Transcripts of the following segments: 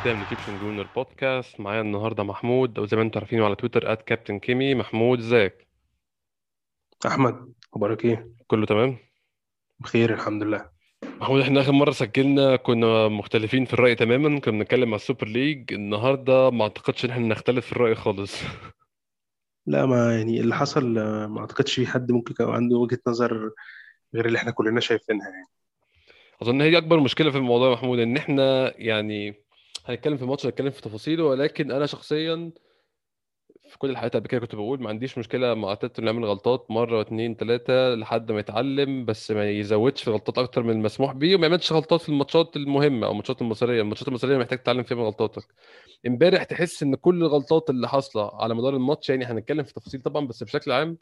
جديدة من Egyptian Gooner Podcast معايا النهاردة محمود أو زي ما أنتم عارفينه على تويتر at كابتن كيمي محمود ازيك؟ أحمد أخبارك إيه؟ كله تمام؟ بخير الحمد لله. محمود إحنا آخر مرة سجلنا كنا مختلفين في الرأي تماما كنا بنتكلم على ال Super League النهاردة ما أعتقدش إن إحنا نختلف في الرأي خالص. لا ما يعني اللي حصل ما أعتقدش في حد ممكن يكون عنده وجهة نظر غير اللي إحنا كلنا شايفينها يعني. أظن هي أكبر مشكلة في الموضوع يا محمود إن إحنا يعني هنتكلم في الماتش هنتكلم في تفاصيله ولكن أنا شخصيا في كل الحلقات قبل كده كنت بقول ما عنديش مشكلة مع أرتيتا إنه يعمل غلطات مرة واثنين ثلاثة لحد ما يتعلم بس ما يزودش في غلطات أكتر من المسموح بيه وما يعملش غلطات في الماتشات المهمة أو الماتشات المصيرية، الماتشات المصيرية محتاج تتعلم فيها من غلطاتك. إمبارح تحس إن كل الغلطات اللي حاصلة على مدار الماتش يعني هنتكلم في تفاصيل طبعا بس بشكل عام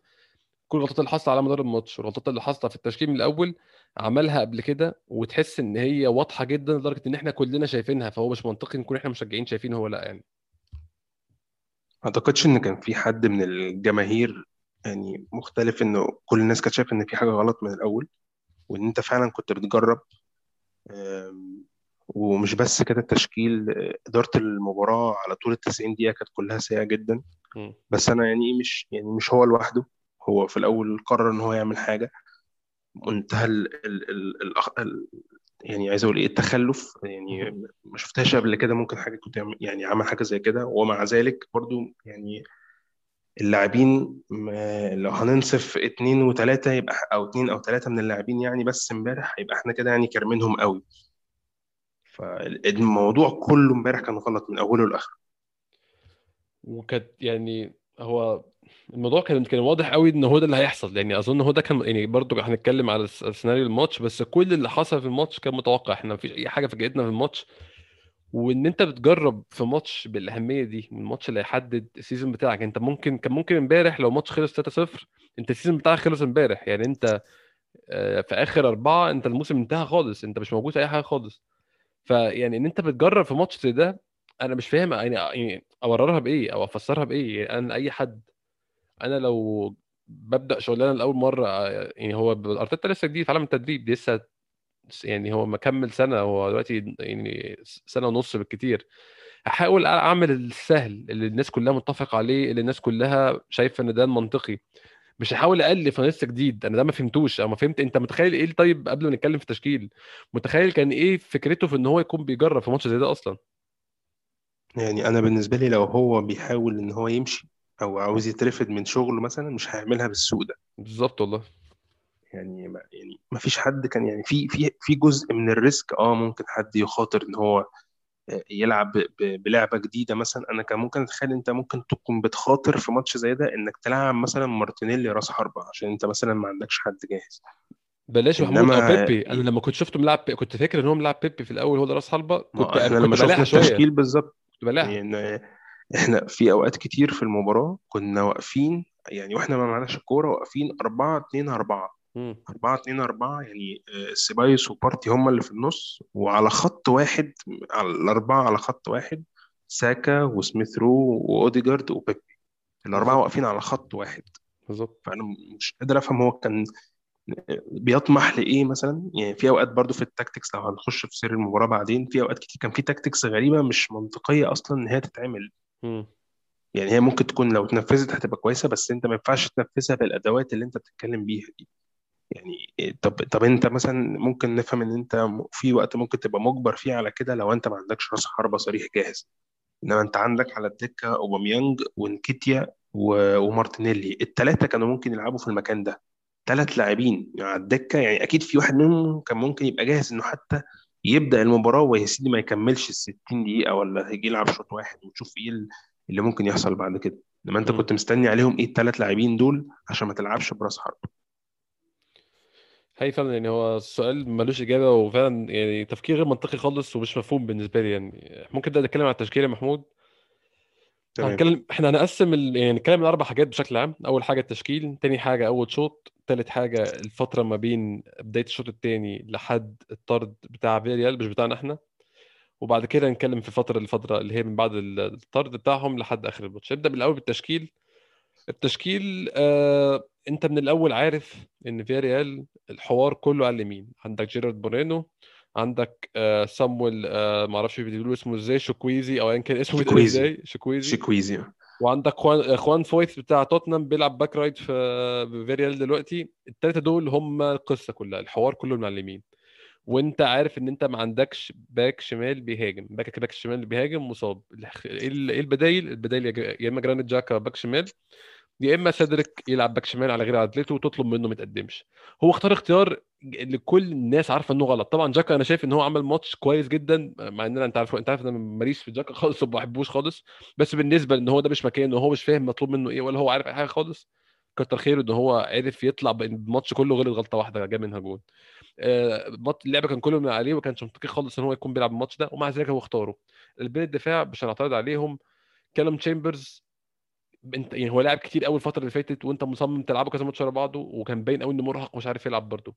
كل الغلطات اللي حاصلة على مدار الماتش والغلطات اللي حاصلة في التشكيل من الأول عملها قبل كده وتحس إن هي واضحة جدا لدرجة إن إحنا كلنا شايفينها فهو مش منطقي نكون إحنا مشجعين شايفين هو لأ يعني. ما أعتقدش إن كان في حد من الجماهير يعني مختلف إنه كل الناس كانت شايفة إن في حاجة غلط من الأول وإن أنت فعلا كنت بتجرب ومش بس كده التشكيل إدارة المباراة على طول ال 90 دقيقة كانت كلها سيئة جدا. بس أنا يعني مش يعني مش هو لوحده هو في الأول قرر إن هو يعمل حاجة منتهى ال ال ال يعني عايز أقول إيه التخلف. يعني ما شفتهاش قبل كده ممكن حاجة كنت يعني عمل حاجة زي كده. ومع ذلك برضو يعني اللاعبين لو هننصف اتنين وتلاتة يبقى أو اتنين أو تلاتة من اللاعبين يعني بس امبارح هيبقى إحنا كده يعني كارمينهم قوي. فالموضوع كله امبارح كان غلط من أوله لآخره. وكانت يعني هو الموضوع كان كان واضح قوي إن هو ده اللي هيحصل. يعني أظن هو ده كان يعني برضو هنتكلم على سيناريو الماتش بس كل اللي حصل في الماتش كان متوقع. إحنا مفيش أي حاجة فاجئتنا في الماتش. وإن أنت بتجرب في ماتش بالأهمية دي الماتش اللي هيحدد ال season بتاعك أنت ممكن كان ممكن إمبارح لو ماتش خلص 3-0 أنت ال season بتاعك خلص إمبارح. يعني أنت آه، في آخر أربعة أنت الموسم انتهى خالص. أنت مش موجود في أي حاجة خالص. فيعني إن أنت بتجرب في ماتش زي ده أنا مش فاهم يعني أوررها بإيه أو أفسرها بإيه. يعني أنا اي حد أنا لو ببدأ شغلانة لأول مرة يعني هو ارتيتا لسه جديد في عالم التدريب لسه يعني هو مكمل سنة هو دلوقتي يعني سنة ونص بالكتير. احاول أعمل السهل اللي الناس كلها متفق عليه اللي الناس كلها شايفة إن ده المنطقي مش هحاول الف أنا لسه جديد أنا ده ما فهمتوش. أو ما فهمت أنت متخيل إيه طيب قبل ما نتكلم في التشكيل؟ متخيل كان إيه فكرته في إن هو يكون بيجرب في ماتش زي ده أصلا؟ يعني أنا بالنسبة لي لو هو بيحاول إن هو يمشي أو عاوز يترفد من شغله مثلا مش هيعملها بالسوء ده. بالظبط والله. يعني ما يعني ما فيش حد كان يعني في في في جزء من ال risk آه ممكن حد يخاطر إن هو يلعب ب- ب- بلعبة جديدة مثلا. أنا كان ممكن أتخيل أنت ممكن تكون بتخاطر في ماتش زي ده إنك تلعب مثلا مارتينيلي راس حربة عشان أنت مثلا ما عندكش حد جاهز. بلاش محمود أو انما بيبي. أنا لما كنت شفته ملعب بي... كنت فاكر إن هو ملعب بيبي في الأول هو ده راس حربة. كنت ما إحنا كنت لما شوية. التشكيل بالظبط. يعني إحنا في أوقات كتير في المباراة كنا واقفين يعني وإحنا ما معناش الكورة واقفين 4 2 4 مم. 4 2 4 يعني آه، سيبايوس وبارتي هم اللي في النص وعلى خط واحد على الأربعة على خط واحد ساكا وسميث رو وأوديجارد وبيبي الأربعة بالظبط. واقفين على خط واحد. بالظبط. فأنا مش قادر أفهم هو كان بيطمح لإيه مثلا؟ يعني في أوقات برضو في ال tactics لو هنخش في سير المباراة بعدين في أوقات كتير كان في tactics غريبة مش منطقية أصلا إن هي تتعمل. يعني هي ممكن تكون لو اتنفذت هتبقى كويسة بس أنت ما ينفعش تنفذها بالأدوات اللي أنت بتتكلم بيها دي. يعني إيه، طب طب انت مثلا ممكن نفهم ان انت في وقت ممكن تبقى مجبر فيه على كده لو انت ما عندكش راس حربة صريح جاهز. انما انت عندك على الدكة اوباميانج ونكيتيا ومارتينيلي. الثلاثة كانوا ممكن يلعبوا في المكان ده. ثلاث لاعبين على الدكة يعني أكيد في واحد منهم كان ممكن يبقى جاهز إنه حتى يبدأ المباراة ويا سيدي ما يكملش ال 60 دقيقة ولا هيجي يلعب شوط واحد وتشوف إيه ال- اللي ممكن يحصل بعد كده. إنما أنت. كنت مستني عليهم إيه الثلاث لاعبين دول عشان ما تلعبش براس حربة. هي فعلا يعني هو السؤال ملوش إجابة وفعلا يعني تفكير غير منطقي خالص ومش مفهوم بالنسبة لي يعني. ممكن ده نتكلم عن التشكيلة محمود؟ هنتكلم إحنا هنقسم ال... يعني نتكلم عن أربع حاجات بشكل عام. أول حاجة التشكيل تاني حاجة أول شوط تالت حاجة الفترة ما بين بداية الشوط الثاني لحد الطرد بتاع فيريال مش بتاعنا إحنا. وبعد كده نتكلم في فترة الفترة اللي هي من بعد الطرد بتاعهم لحد آخر الماتش. نبدأ بالأول بالتشكيل. التشكيل آه أنت من الأول عارف إن فياريال الحوار كله على اليمين. عندك جيرارد مورينو عندك آه سامويل آه ما أعرفش بيقولوا اسمه إزاي شوكويزي أو أيا كان اسمه إزاي شوكويزي. تشوكويزي وعندك خوان آه، خوان فويث بتاع توتنهام بيلعب back right في في فيريال دلوقتي. الثلاثه دول هم القصة كلها الحوار كله اليمين وأنت عارف إن أنت ما عندكش back شمال بيهاجم back back الشمال اللي بيهاجم مصاب. إيه إيه البدايل؟ البدايل يا جا- يا إما جرانيت جاكا back شمال يا إما سيدريك يلعب back شمال على غير عدلته وتطلب منه ما يتقدمش. هو اختار اختيار اللي كل الناس عارفة إنه غلط. طبعا جاكا أنا شايف إن هو عمل ماتش كويس جدا مع إن أنا أنت عارف أنت عارف إن أنا ماليش في جاكا خالص وما بحبوش خالص. بس بالنسبة ان هو ده مش مكانه وهو مش فاهم مطلوب منه إيه ولا هو عارف أي حاجة خالص كتر خيره إن هو عرف يطلع بالماتش كله غير غلطه واحدة جاب منها جول آه، اللعبه كان كله من عليه وما كانش منطقي خالص إن هو يكون بيلعب الماتش ده ومع ذلك هو اختاره. قلبين الدفاع مش هنعترض عليهم. كالوم تشامبرز انت يعني هو لعب كتير قوي الفترة اللي فاتت وأنت مصمم تلعبه كذا ماتش ورا بعضه وكان باين قوي إنه مرهق ومش عارف يلعب برضه.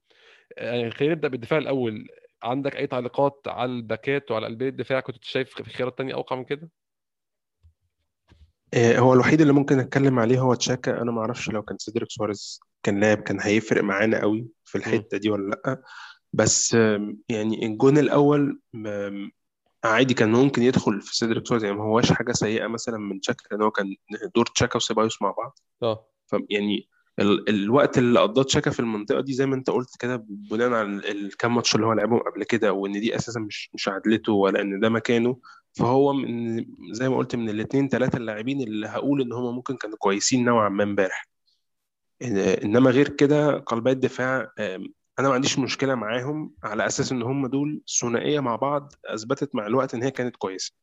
يعني خلينا نبدأ بالدفاع الأول. عندك أي تعليقات على الباكات وعلى قلبي الدفاع؟ كنت شايف في خيارات تانية أوقع من كده؟ آه، هو الوحيد اللي ممكن أتكلم عليه هو تشاكا. أنا ما أعرفش لو كان سيدريك سواريز كان لاعب كان هيفرق معانا قوي في. الحتة دي ولا لأ. بس يعني الجون الأول عادي كان ممكن يدخل في سيدريك سواريز يعني ما هواش حاجة سيئة مثلا من تشاكا ان هو كان دور تشاكا وسيبايوس مع بعض. آه. فيعني ال الوقت اللي قضاه تشاكا في المنطقة دي زي ما أنت قلت كده بناء على ال- الكام ماتش اللي هو لعبهم قبل كده وإن دي أساسا مش مش عدلته ولا إن ده مكانه. فهو من زي ما قلت من الاثنين ثلاثة اللاعبين اللي هقول إن هم ممكن كانوا كويسين نوعا ما امبارح. إنما غير كده قلبي الدفاع آم، أنا ما عنديش مشكلة معاهم على أساس إن هم دول ثنائية مع بعض أثبتت مع الوقت إن هي كانت كويسة.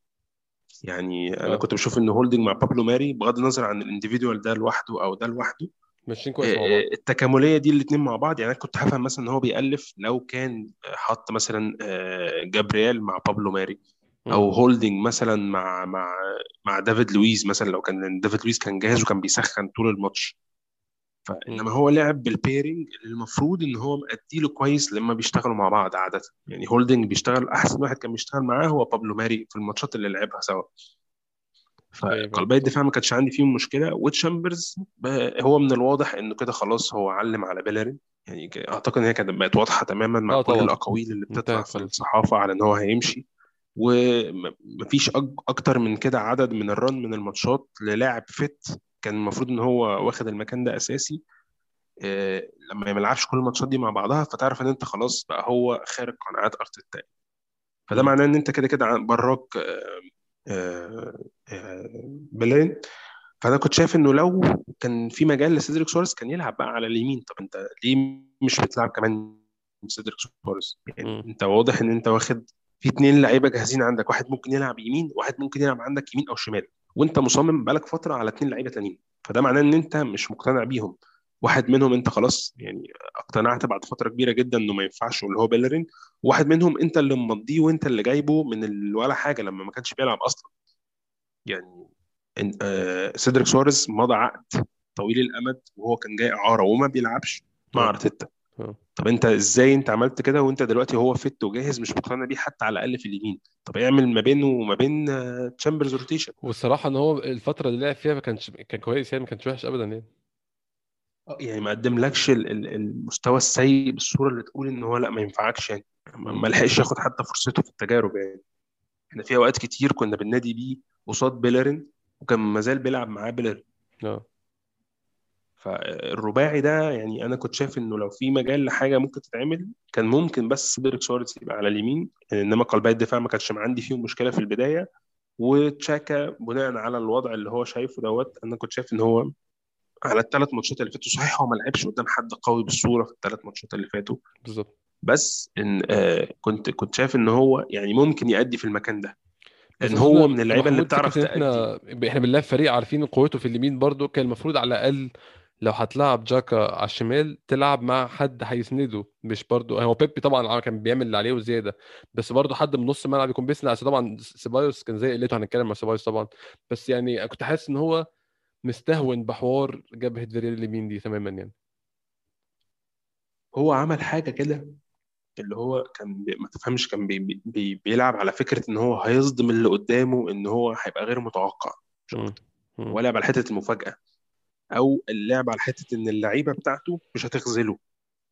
يعني أنا آه. كنت بشوف إن هولدنج مع بابلو ماري بغض النظر عن الـ individual ده لوحده أو ده لوحده ماشيين كويس مع بعض. التكاملية دي الاثنين مع بعض. يعني أنا كنت هفهم مثلا إن هو بيألف لو كان حط مثلا آه، جابرييل مع بابلو ماري أو. هولدنج مثلا مع مع مع دافيد لويز مثلا لو كان دافيد لويز كان جاهز وكان بيسخن طول الماتش. فإنما. هو لعب بال pairing اللي المفروض إن هو مأدي له كويس لما بيشتغلوا مع بعض عادة. يعني هولدنج بيشتغل أحسن واحد كان بيشتغل معاه هو بابلو ماري في الماتشات اللي لعبها سوا. أيوه فقلبي الدفاع ما كانش عندي فيهم مشكلة. وتشامبرز ب- هو من الواضح إنه كده خلاص هو علم على بيلرين يعني أعتقد إن هي كانت بقت واضحة تماما مع آه كل طبعا. الأقاويل اللي بتطلع في الصحافة على إن هو هيمشي. ومفيش أج- أكتر من كده عدد من الرن من الماتشات للاعب fit كان المفروض إن هو واخد المكان ده أساسي آه، لما ما يلعبش كل الماتشات دي مع بعضها فتعرف إن أنت خلاص بقى هو خارج قناعات ارتيتا فده. معناه إن أنت كده كده برا آه، آه، بيلرين فأنا كنت شايف إنه لو كان في مجال لسيدريك سواريز كان يلعب بقى على اليمين. طب أنت ليه مش بتلعب كمان سيدريك سواريز؟ يعني. أنت واضح إن أنت واخد في اتنين لعيبة جاهزين عندك. واحد ممكن يلعب يمين واحد ممكن يلعب عندك يمين أو شمال. وانت مصمم بقالك فترة على اتنين لعيبة تانيين. فده معناه إن أنت مش مقتنع بيهم. واحد منهم أنت خلاص يعني اقتنعت بعد فترة كبيرة جدا إنه ما ينفعش واللي هو بيلرين. واحد منهم أنت اللي ممضيه وأنت اللي جايبه من ولا حاجة لما ما كانش بيلعب أصلا. يعني آه، سيدريك سواريز مضى عقد طويل الأمد وهو كان جاي إعارة وما بيلعبش مع آه. أرتيتا. آه. طب انت إزاي انت عملت كده وانت دلوقتي هو fit وجاهز مش مقتنع بيه حتى على الأقل في اليمين؟ طب اعمل ما بينه وما بين آه، تشامبرز rotation والصراحة إن هو الفترة اللي لعب فيها ما كانش كان كويس يعني ما كانش وحش ابدا يعني. آه، يعني ما قدملكش ال- ال- المستوى السيء بالصورة اللي تقول إن هو لأ ما ينفعكش يعني. ما لحقش ياخد حتى فرصته في التجارب يعني. إحنا في أوقات كتير كنا بننادي بيه قصاد بيلرين وكان ما زال بيلعب معاه بيلرين آه. فالرباعي ده يعني أنا كنت شايف إنه لو في مجال لحاجة ممكن تتعمل كان ممكن بس سيدريك سواريز يبقى على اليمين إنما قلبي الدفاع ما كانش عندي فيهم مشكلة في البداية. وتشاكا بناء على الوضع اللي هو شايفه دوت أنا كنت شايف إن هو على الثلاث ماتشات اللي فاتوا صحيح هو ما لعبش قدام حد قوي بالصورة في الثلاث ماتشات اللي فاتوا. بالظبط. بس إن آه كنت كنت شايف إن هو يعني ممكن يأدي في المكان ده. لأن هو من اللعيبة اللي بتعرف إن تأدي. إحنا إحنا بنلعب فريق عارفين قوته في اليمين برضو كان المفروض على الأقل لو هتلعب جاكا على الشمال تلعب مع حد هيسنده. مش برضو هو بيبي طبعا كان بيعمل اللي عليه وزيادة. بس برضو حد من نص الملعب يكون بيسند عشان طبعا سيبايوس كان زي قلته هنتكلم مع سيبايوس طبعا. بس يعني كنت حاسس إن هو مستهون بحوار جبهه فيريال اليمين دي تماما يعني. هو عمل حاجة كده اللي هو كان بي... ما تفهمش كان بي... بي... بيلعب على فكرة إن هو هيصدم اللي قدامه إن هو هيبقى غير متوقع. مش. أكتر لعب على حتة المفاجأة. أو اللعب على حتة إن اللعيبة بتاعته مش هتخذله.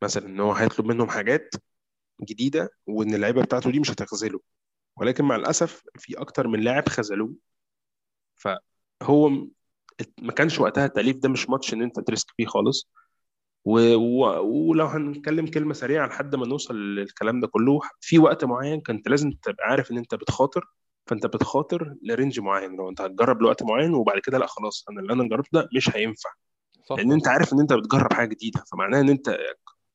مثلا إن هو هيطلب منهم حاجات جديدة وإن اللعيبة بتاعته دي مش هتخذله. ولكن مع الأسف في أكتر من لاعب خذلوه. فهو ما كانش وقتها التأليف ده مش ماتش إن أنت ت risk فيه خالص. و... و... ولو هنتكلم كلمة سريعة لحد ما نوصل للكلام ده كله في وقت معين كنت لازم تبقى عارف إن أنت بتخاطر فأنت بتخاطر ل range معين لو أنت هتجرب لوقت معين وبعد كده لأ خلاص أنا اللي أنا جربته ده مش هينفع. صح. لأن أنت عارف إن أنت بتجرب حاجة جديدة فمعناها إن أنت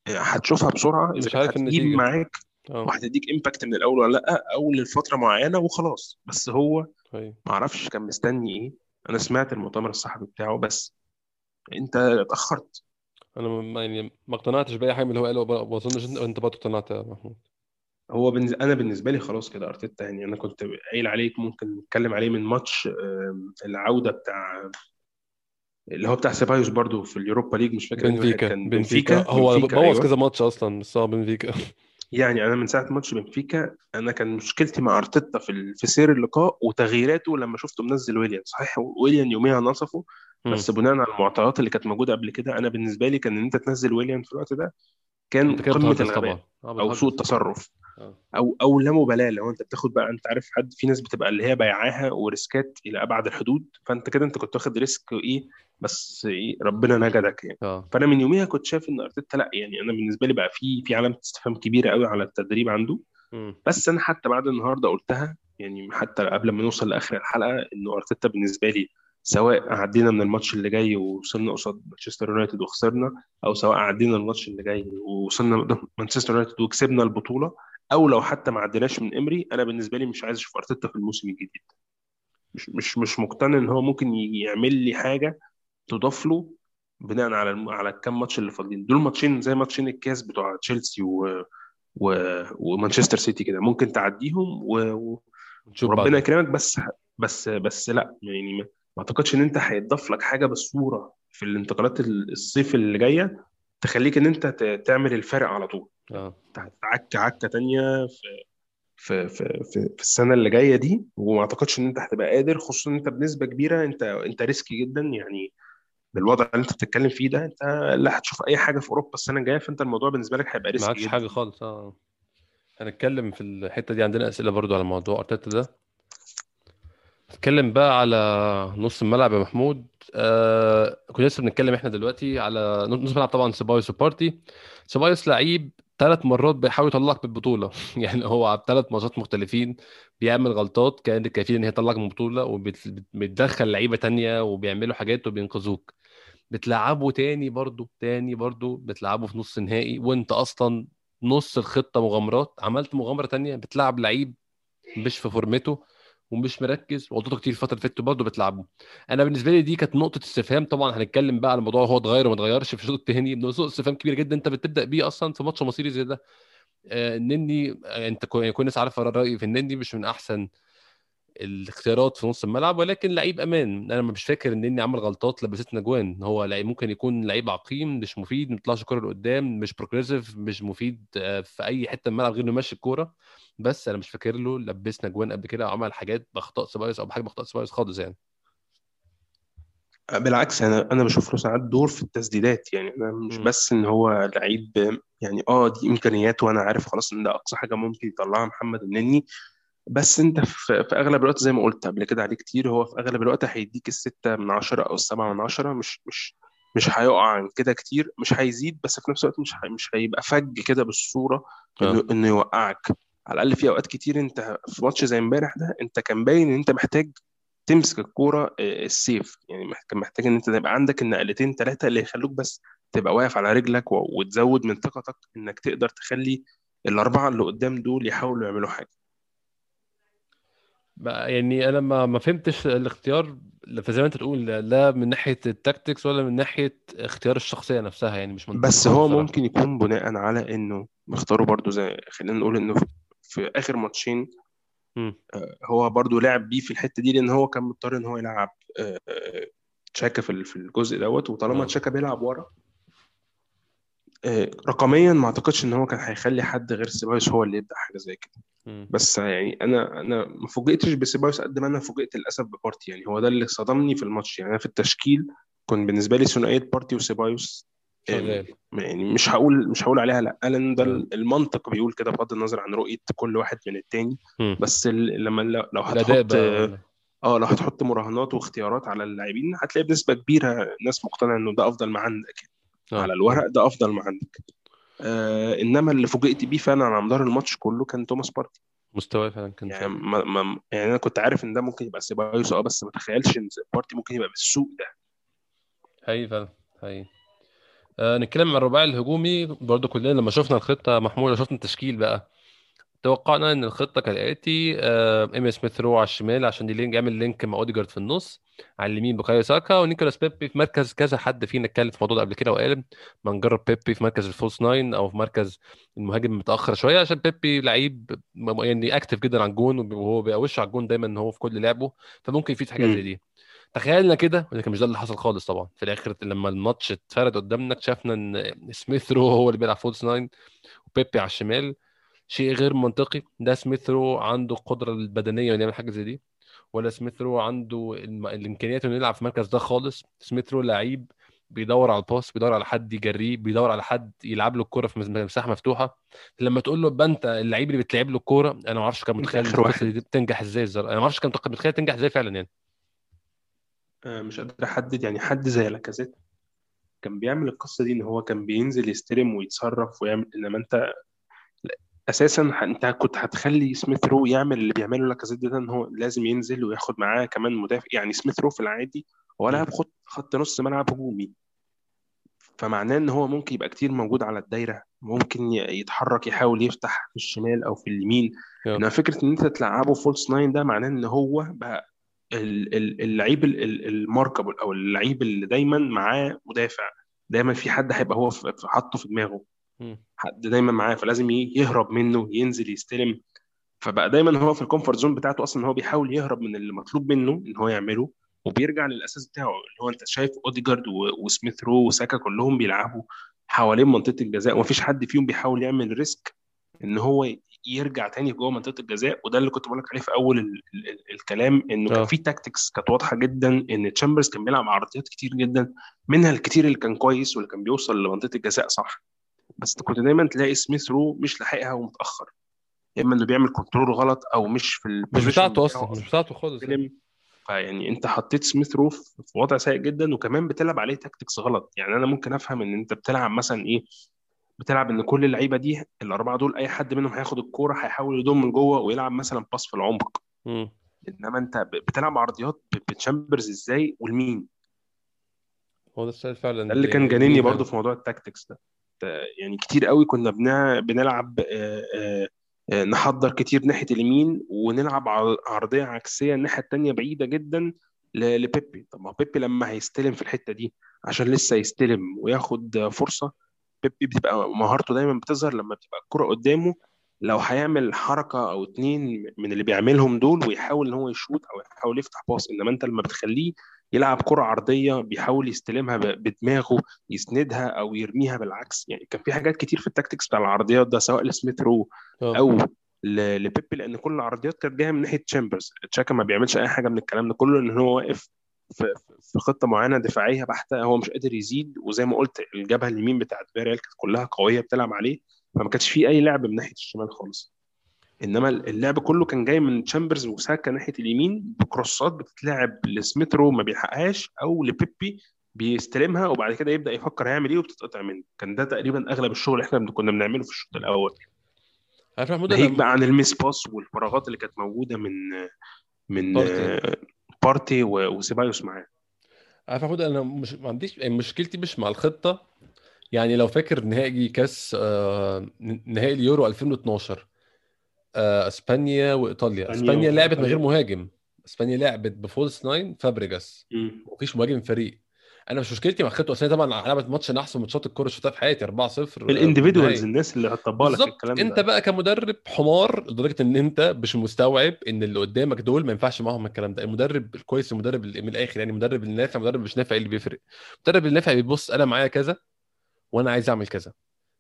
هتشوفها بسرعة إذا مش عارف هتجيب النتيجة معاك آه. وهتديك impact من الأول ولا لأ أو لفترة معينة وخلاص. بس هو أيوه ما أعرفش كان مستني إيه. أنا سمعت المؤتمر الصحفي بتاعه بس أنت اتأخرت. أنا ما يعني ما اقتنعتش بأي حاجة من اللي هو قاله ما أظنش أنت برضه اقتنعت يا محمود. هو بالنس... أنا بالنسبة لي خلاص كده أرتيتا يعني أنا كنت قايل عليك ممكن نتكلم عليه من ماتش العودة بتاع اللي هو بتاع سيبايوس برضو في اليوروبا ليج مش فاكر بنفيكا كان بنفيكا. بنفيكا؟ هو بوظ أيوه. كذا ماتش أصلا بس هو بنفيكا. يعني أنا من ساعة ماتش بنفيكا أنا كان مشكلتي مع أرتيتا في ال- في سير اللقاء وتغييراته لما شفته منزل ويليان صحيح ويليان يوميها نصفه. بس بناء على المعطيات اللي كانت موجودة قبل كده أنا بالنسبة لي كان إن أنت تنزل ويليان في الوقت ده كان قمة الغباء آه أو سوء التصرف. أو أو لا مبالاة لو أنت بتاخد بقى أنت عارف حد في ناس بتبقى اللي هي بيعاها و risk ات إلى أبعد الحدود فأنت كده أنت كنت واخد risk إيه بس إيه ربنا نجدك يعني. آه. فأنا من يوميها كنت شايف إن أرتيتا لأ يعني أنا بالنسبة لي بقى في في علامه استفهام كبيره قوي على التدريب عنده. مم. بس أنا حتى بعد النهارده قلتها يعني حتى قبل ما نوصل لآخر الحلقة انه أرتيتا بالنسبة لي سواء عدينا من الماتش اللي جاي ووصلنا قصاد مانشستر يونايتد وخسرنا أو سواء عدينا الماتش اللي جاي ووصلنا مانشستر يونايتد وكسبنا البطولة أو لو حتى ما عديناش من إيمري أنا بالنسبة لي مش عايز أشوف أرتيتا في الموسم الجديد. مش مش مش مقتنع إن هو ممكن يعمل لي حاجة تضاف له بناء على الم... على الكام ماتش اللي فاضلين. دول ماتشين زي ماتشين الكاس بتوع تشيلسي و... و... ومانشستر سيتي كده. ممكن تعديهم و... و... وربنا يكرمك بس بس بس لأ يعني ما ما أعتقدش إن أنت هيتضاف لك حاجة بالصورة في الانتقالات ال- الصيف اللي جاية تخليك إن أنت تعمل الفرق على طول. آه. هتعك عكة تانية في في في في السنة اللي جاية دي وما أعتقدش إن أنت هتبقى قادر خصوصا إن أنت بنسبة كبيرة أنت أنت risky جدا يعني بالوضع اللي أنت بتتكلم فيه ده أنت لا هتشوف أي حاجة في أوروبا السنة الجاية فأنت الموضوع بالنسبة لك هيبقى risky جدا. حاجة خالص آه. هنتكلم في الحتة دي عندنا أسئلة برضو على موضوع أرتيتا ده. نتكلم بقى على نص الملعب يا محمود. آه كنا لسه بنتكلم إحنا دلوقتي على نص الملعب طبعا سيبايوس وبارتي. سيبايوس لعيب ثلاث مرات بيحاول يطلعك من البطولة. يعني هو على ثلاث ماتشات مختلفين بيعمل غلطات كانت كافيه إن هي تطلعك من البطولة وبتدخل لعيبة تانية وبيعملوا حاجات وبينقذوك. بتلعبه تاني برضو تاني برضو بتلعبه في نص نهائي وأنت أصلا نص الخطة مغامرات. عملت مغامرة تانية؟ بتلعب لعيب مش في فورمته. ومش مركز وغلطاته كتير الفترة اللي فاتت برضه بتلعبه. أنا بالنسبة لي دي كانت نقطة استفهام. طبعا هنتكلم بقى على الموضوع هو اتغير وما اتغيرش في الشوط الثاني نقطه استفهام كبيره جدا أنت بتبدأ بيه أصلا في ماتش مصيري زي ده. آه، النني آه، أنت يعني كل الناس عارفه رأيي في النني مش من أحسن الاختيارات في نص الملعب ولكن لعيب أمان. أنا مش فاكر إن النني عمل غلطات لبستنا جوان هو لعيب ممكن يكون لعيب عقيم مش مفيد ما بيطلعش الكوره لقدام مش progressive مش مفيد آه، في أي حتة الملعب غير إنه يمشي الكورة. بس أنا مش فاكر له لبسنا جوان قبل كده أو عمل حاجات بأخطاء سيبايوس أو بحاجة بأخطاء سيبايوس خالص يعني. بالعكس أنا أنا بشوف له ساعات دور في التسديدات. يعني أنا مش مم. بس إن هو لعيب يعني آه دي امكانيات وأنا عارف خلاص إن ده أقصى حاجة ممكن يطلعها محمد النني. بس انت في, في أغلب الوقت زي ما قلت قبل كده عليه كتير هو في أغلب الوقت هيديك الستة من عشرة أو السبعة من عشرة مش مش مش هيقع عن كده كتير مش هيزيد بس في نفس الوقت مش هي مش هيبقى فج كده بالصورة إنه آه. إنه يوقعك. على الأقل في أوقات كتير أنت في ماتش زي امبارح ده أنت كان باين إن أنت محتاج تمسك الكورة آه، ال safe. يعني كان محتاج إن أنت تبقى عندك النقلتين ثلاثة اللي يخلوك بس تبقى واقف على رجلك وتزود من ثقتك إنك تقدر تخلي الأربعة اللي قدام دول يحاولوا يعملوا حاجة. يعني أنا ما ما فهمتش الاختيار فزي ما أنت تقول لا من ناحية ال tactics ولا من ناحية اختيار الشخصية نفسها يعني مش منطقي بس هو ممكن يكون بناء على إنه مختاره برضو زي خلينا نقول إنه في آخر ماتشين. آه، هو برضو لعب بيه في الحتة دي لأن هو كان مضطر إن هو يلعب آه، آه، تشاكا في ال- في الجزء دوت وطالما تشاكا بيلعب ورا رقميا ما أعتقدش إن هو كان هيخلي حد غير سيبايوس هو اللي يبدأ حاجة زي كده. بس يعني أنا أنا ما فوجئتش بسيبايوس قد ما أنا فوجئت للأسف ببارتي. يعني هو ده اللي صدمني في الماتش. يعني أنا في التشكيل كان بالنسبة لي ثنائية بارتي وسيبايوس. شغال. يعني مش هقول مش هقول عليها لأ. لأن ده المنطق بيقول كده بغض النظر عن رؤية كل واحد من التاني. بس لما لو هتحط آه لو هتحط مراهنات واختيارات على اللاعبين هتلاقي بنسبة كبيرة ناس مقتنعة إنه ده أفضل ما عندك على آه الورق ده أفضل ما عندك آه إنما اللي فوجئت بيه فعلا على مدار الماتش كله كان توماس بارتي مستواه فعلا كان يعني ما ما يعني أنا كنت عارف إن ده ممكن يبقى سيبايوس آه بس ما تخيلش إن بارتي ممكن يبقى بالسوء ده. حقيقي فعلا حقيقي. آه نتكلم عن الرباعي الهجومي. برضو كلنا لما شفنا الخطة محمولة شفنا التشكيل بقى توقعنا إن الخطة كالاتي آه، ايمي سميث رو على الشمال عشان ي link يعمل link مع أوديجارد في النص على اليمين بوكايو ساكا ونيكولاس بيبي في مركز كذا حد فينا اتكلم في الموضوع ده قبل كده وقال ما نجرب بيبي في مركز ال false nine أو في مركز المهاجم متأخر شوية عشان بيبي لعيب يعني active جدا على الجون وهو بيخش على الجون دايما إن هو في كل لعبه فممكن يفيد حاجة زي دي. تخيلنا كده ولكن مش ده اللي حصل خالص طبعا. في الآخر لما الماتش اتفرد قدامنا اكتشفنا إن سميث رو هو اللي بيلعب false nine وبيبي على الشمال. شيء غير منطقي. ده سميث رو عنده القدره البدنية إنه يعمل حاجة زي دي ولا سميث رو عنده الم... الإمكانيات إنه يلعب في المركز ده خالص. سميث رو لعيب بيدور على ال pass بيدور على حد يجريه بيدور على حد يلعب له الكوره في مس- مساحة مفتوحة. لما تقول له يبقى أنت اللعيب اللي بتلعب له الكوره أنا ما أعرفش كان متخيل دي بتنجح إزاي الزر... أنا ما أعرفش كان متخيل تنجح إزاي فعلا يعني. آه مش قادر أحدد يعني. حد زي لاكازيت كان بيعمل القصة دي إن هو كان بينزل يستلم ويتصرف ويعمل إنما أنت أساسا أنت كنت هتخلي سميث رو يعمل اللي بيعمله لاكازيت ده إن هو لازم ينزل وياخد معاه كمان مدافع يعني سميث رو في العادي هو. لاعب خط خط نص ملعب هجومي فمعناه إن هو ممكن يبقى كتير موجود على الدايرة ممكن يتحرك يحاول يفتح في الشمال أو في اليمين إنما فكرة إن أنت تلعبه false nine ده معناه إن هو بقى ال- ال- اللعيب ال- ال- ال markable أو اللعيب اللي دايما معاه مدافع دايما في حد هيبقى هو حاطه في دماغه. حد دايما معاه فلازم يهرب منه ينزل يستلم. فبقى دايما هو في ال comfort zone بتاعته أصلا هو بيحاول يهرب من اللي مطلوب منه إن هو يعمله وبيرجع للأساس بتاعه اللي هو أنت شايف اوديجارد وسميث رو وساكا كلهم بيلعبوا حوالين منطقة الجزاء ومفيش حد فيهم بيحاول يعمل risk إن هو يرجع تاني جوه منطقة الجزاء. وده اللي كنت بقول لك عليه في أول ال ال ال الكلام إنه كان آه. في tactics كانت واضحة جدا إن تشامبرز كان بيلعب عرضيات كتير جدا منها الكتير اللي كان كويس واللي كان بيوصل لمنطقة الجزاء صح؟ بس كنت دايما تلاقي سميث رو مش لاحقها ومتأخر. يا إما انه بيعمل control غلط أو مش في مش بتاعته أصلا مش بتاعته خالص يعني. فيعني أنت حطيت سميث رو في وضع سيء جدا وكمان بتلعب عليه tactics غلط. يعني أنا ممكن أفهم إن أنت بتلعب مثلا إيه بتلعب إن كل اللعيبة دي الأربعة دول أي حد منهم هياخد الكورة هيحاول يضم من جوه ويلعب مثلا pass في العمق. م. إنما أنت بتلعب عرضيات بتشامبرز إزاي والمين. هو ده السؤال ده فعلا اللي كان اللي مين برضو فعلا في موضوع ال tactics ده. يعني كتير قوي كنا بنلعب آه، آه، آه، نحضر كتير ناحية اليمين ونلعب ع- عرضية عكسية الناحية التانية بعيدة جدا لبيبي. طب ما بيبي لما هيستلم في الحتة دي عشان لسه يستلم وياخد فرصة بيبي بتبقى مهارته دايما بتظهر لما بتبقى الكرة قدامه لو هيعمل حركة أو اتنين من اللي بيعملهم دول ويحاول إن هو يشوط أو يحاول يفتح pass إنما أنت لما بتخليه يلعب كرة عرضية بيحاول يستلمها بدماغه يسندها أو يرميها بالعكس. يعني كان في حاجات كتير في ال tactics بتاع العرضيات ده سواء لسميث رو آه. أو لبيبي لأن كل العرضيات كانت جاية من ناحية تشامبرز. تشاكا ما بيعملش أي حاجة من الكلام ده كله إن هو واقف في خطة معينة دفاعية بحتة هو مش قادر يزيد وزي ما قلت الجبهة اليمين بتاعت فيريال كانت كلها قوية بتلعب عليه. فما كانش فيه أي لعب من ناحية الشمال خالص. إنما اللعب كله كان جاي من تشامبرز وساكا ناحية اليمين بكروسات بتتلعب لسميث رو ما بيلحقهاش أو لبيبي بيستلمها وبعد كده يبدأ يفكر هيعمل إيه وبتتقطع منه. كان ده تقريبا أغلب الشغل اللي إحنا كنا بنعمله في الشوط الأول. عارف محمود ناهيك بقى عن ال mispass والفراغات اللي كانت موجودة من من بارتي. بارتي وسيبايوس معاه. عارف يا محمود أنا مش ما عنديش مشكلتي مش مع الخطة يعني لو فاكر نهائي كاس آه، نهائي اليورو 2012 آه، إسبانيا وإيطاليا. إسبانيا لعبت من غير ولا مهاجم. إسبانيا لعبت ب false nine فابريجاس. مفيش مهاجم فريق أنا مش مشكلتي مع الخطه اسبانيا طبعا لعبت ماتش من أحسن ماتشات الكورة شفتها في حياتي 4-0 آه، في الانديفيدوالز الناس اللي هتطبق لك الكلام أنت ده. بقى كمدرب حمار لدرجة إن أنت مش مستوعب إن اللي قدامك دول ما ينفعش معاهم الكلام ده. المدرب الكويس المدرب من الآخر يعني المدرب النافع المدرب مش نافع اللي بيفرق. المدرب النافع بيبص أنا معايا كذا. وأنا عايز أعمل كذا.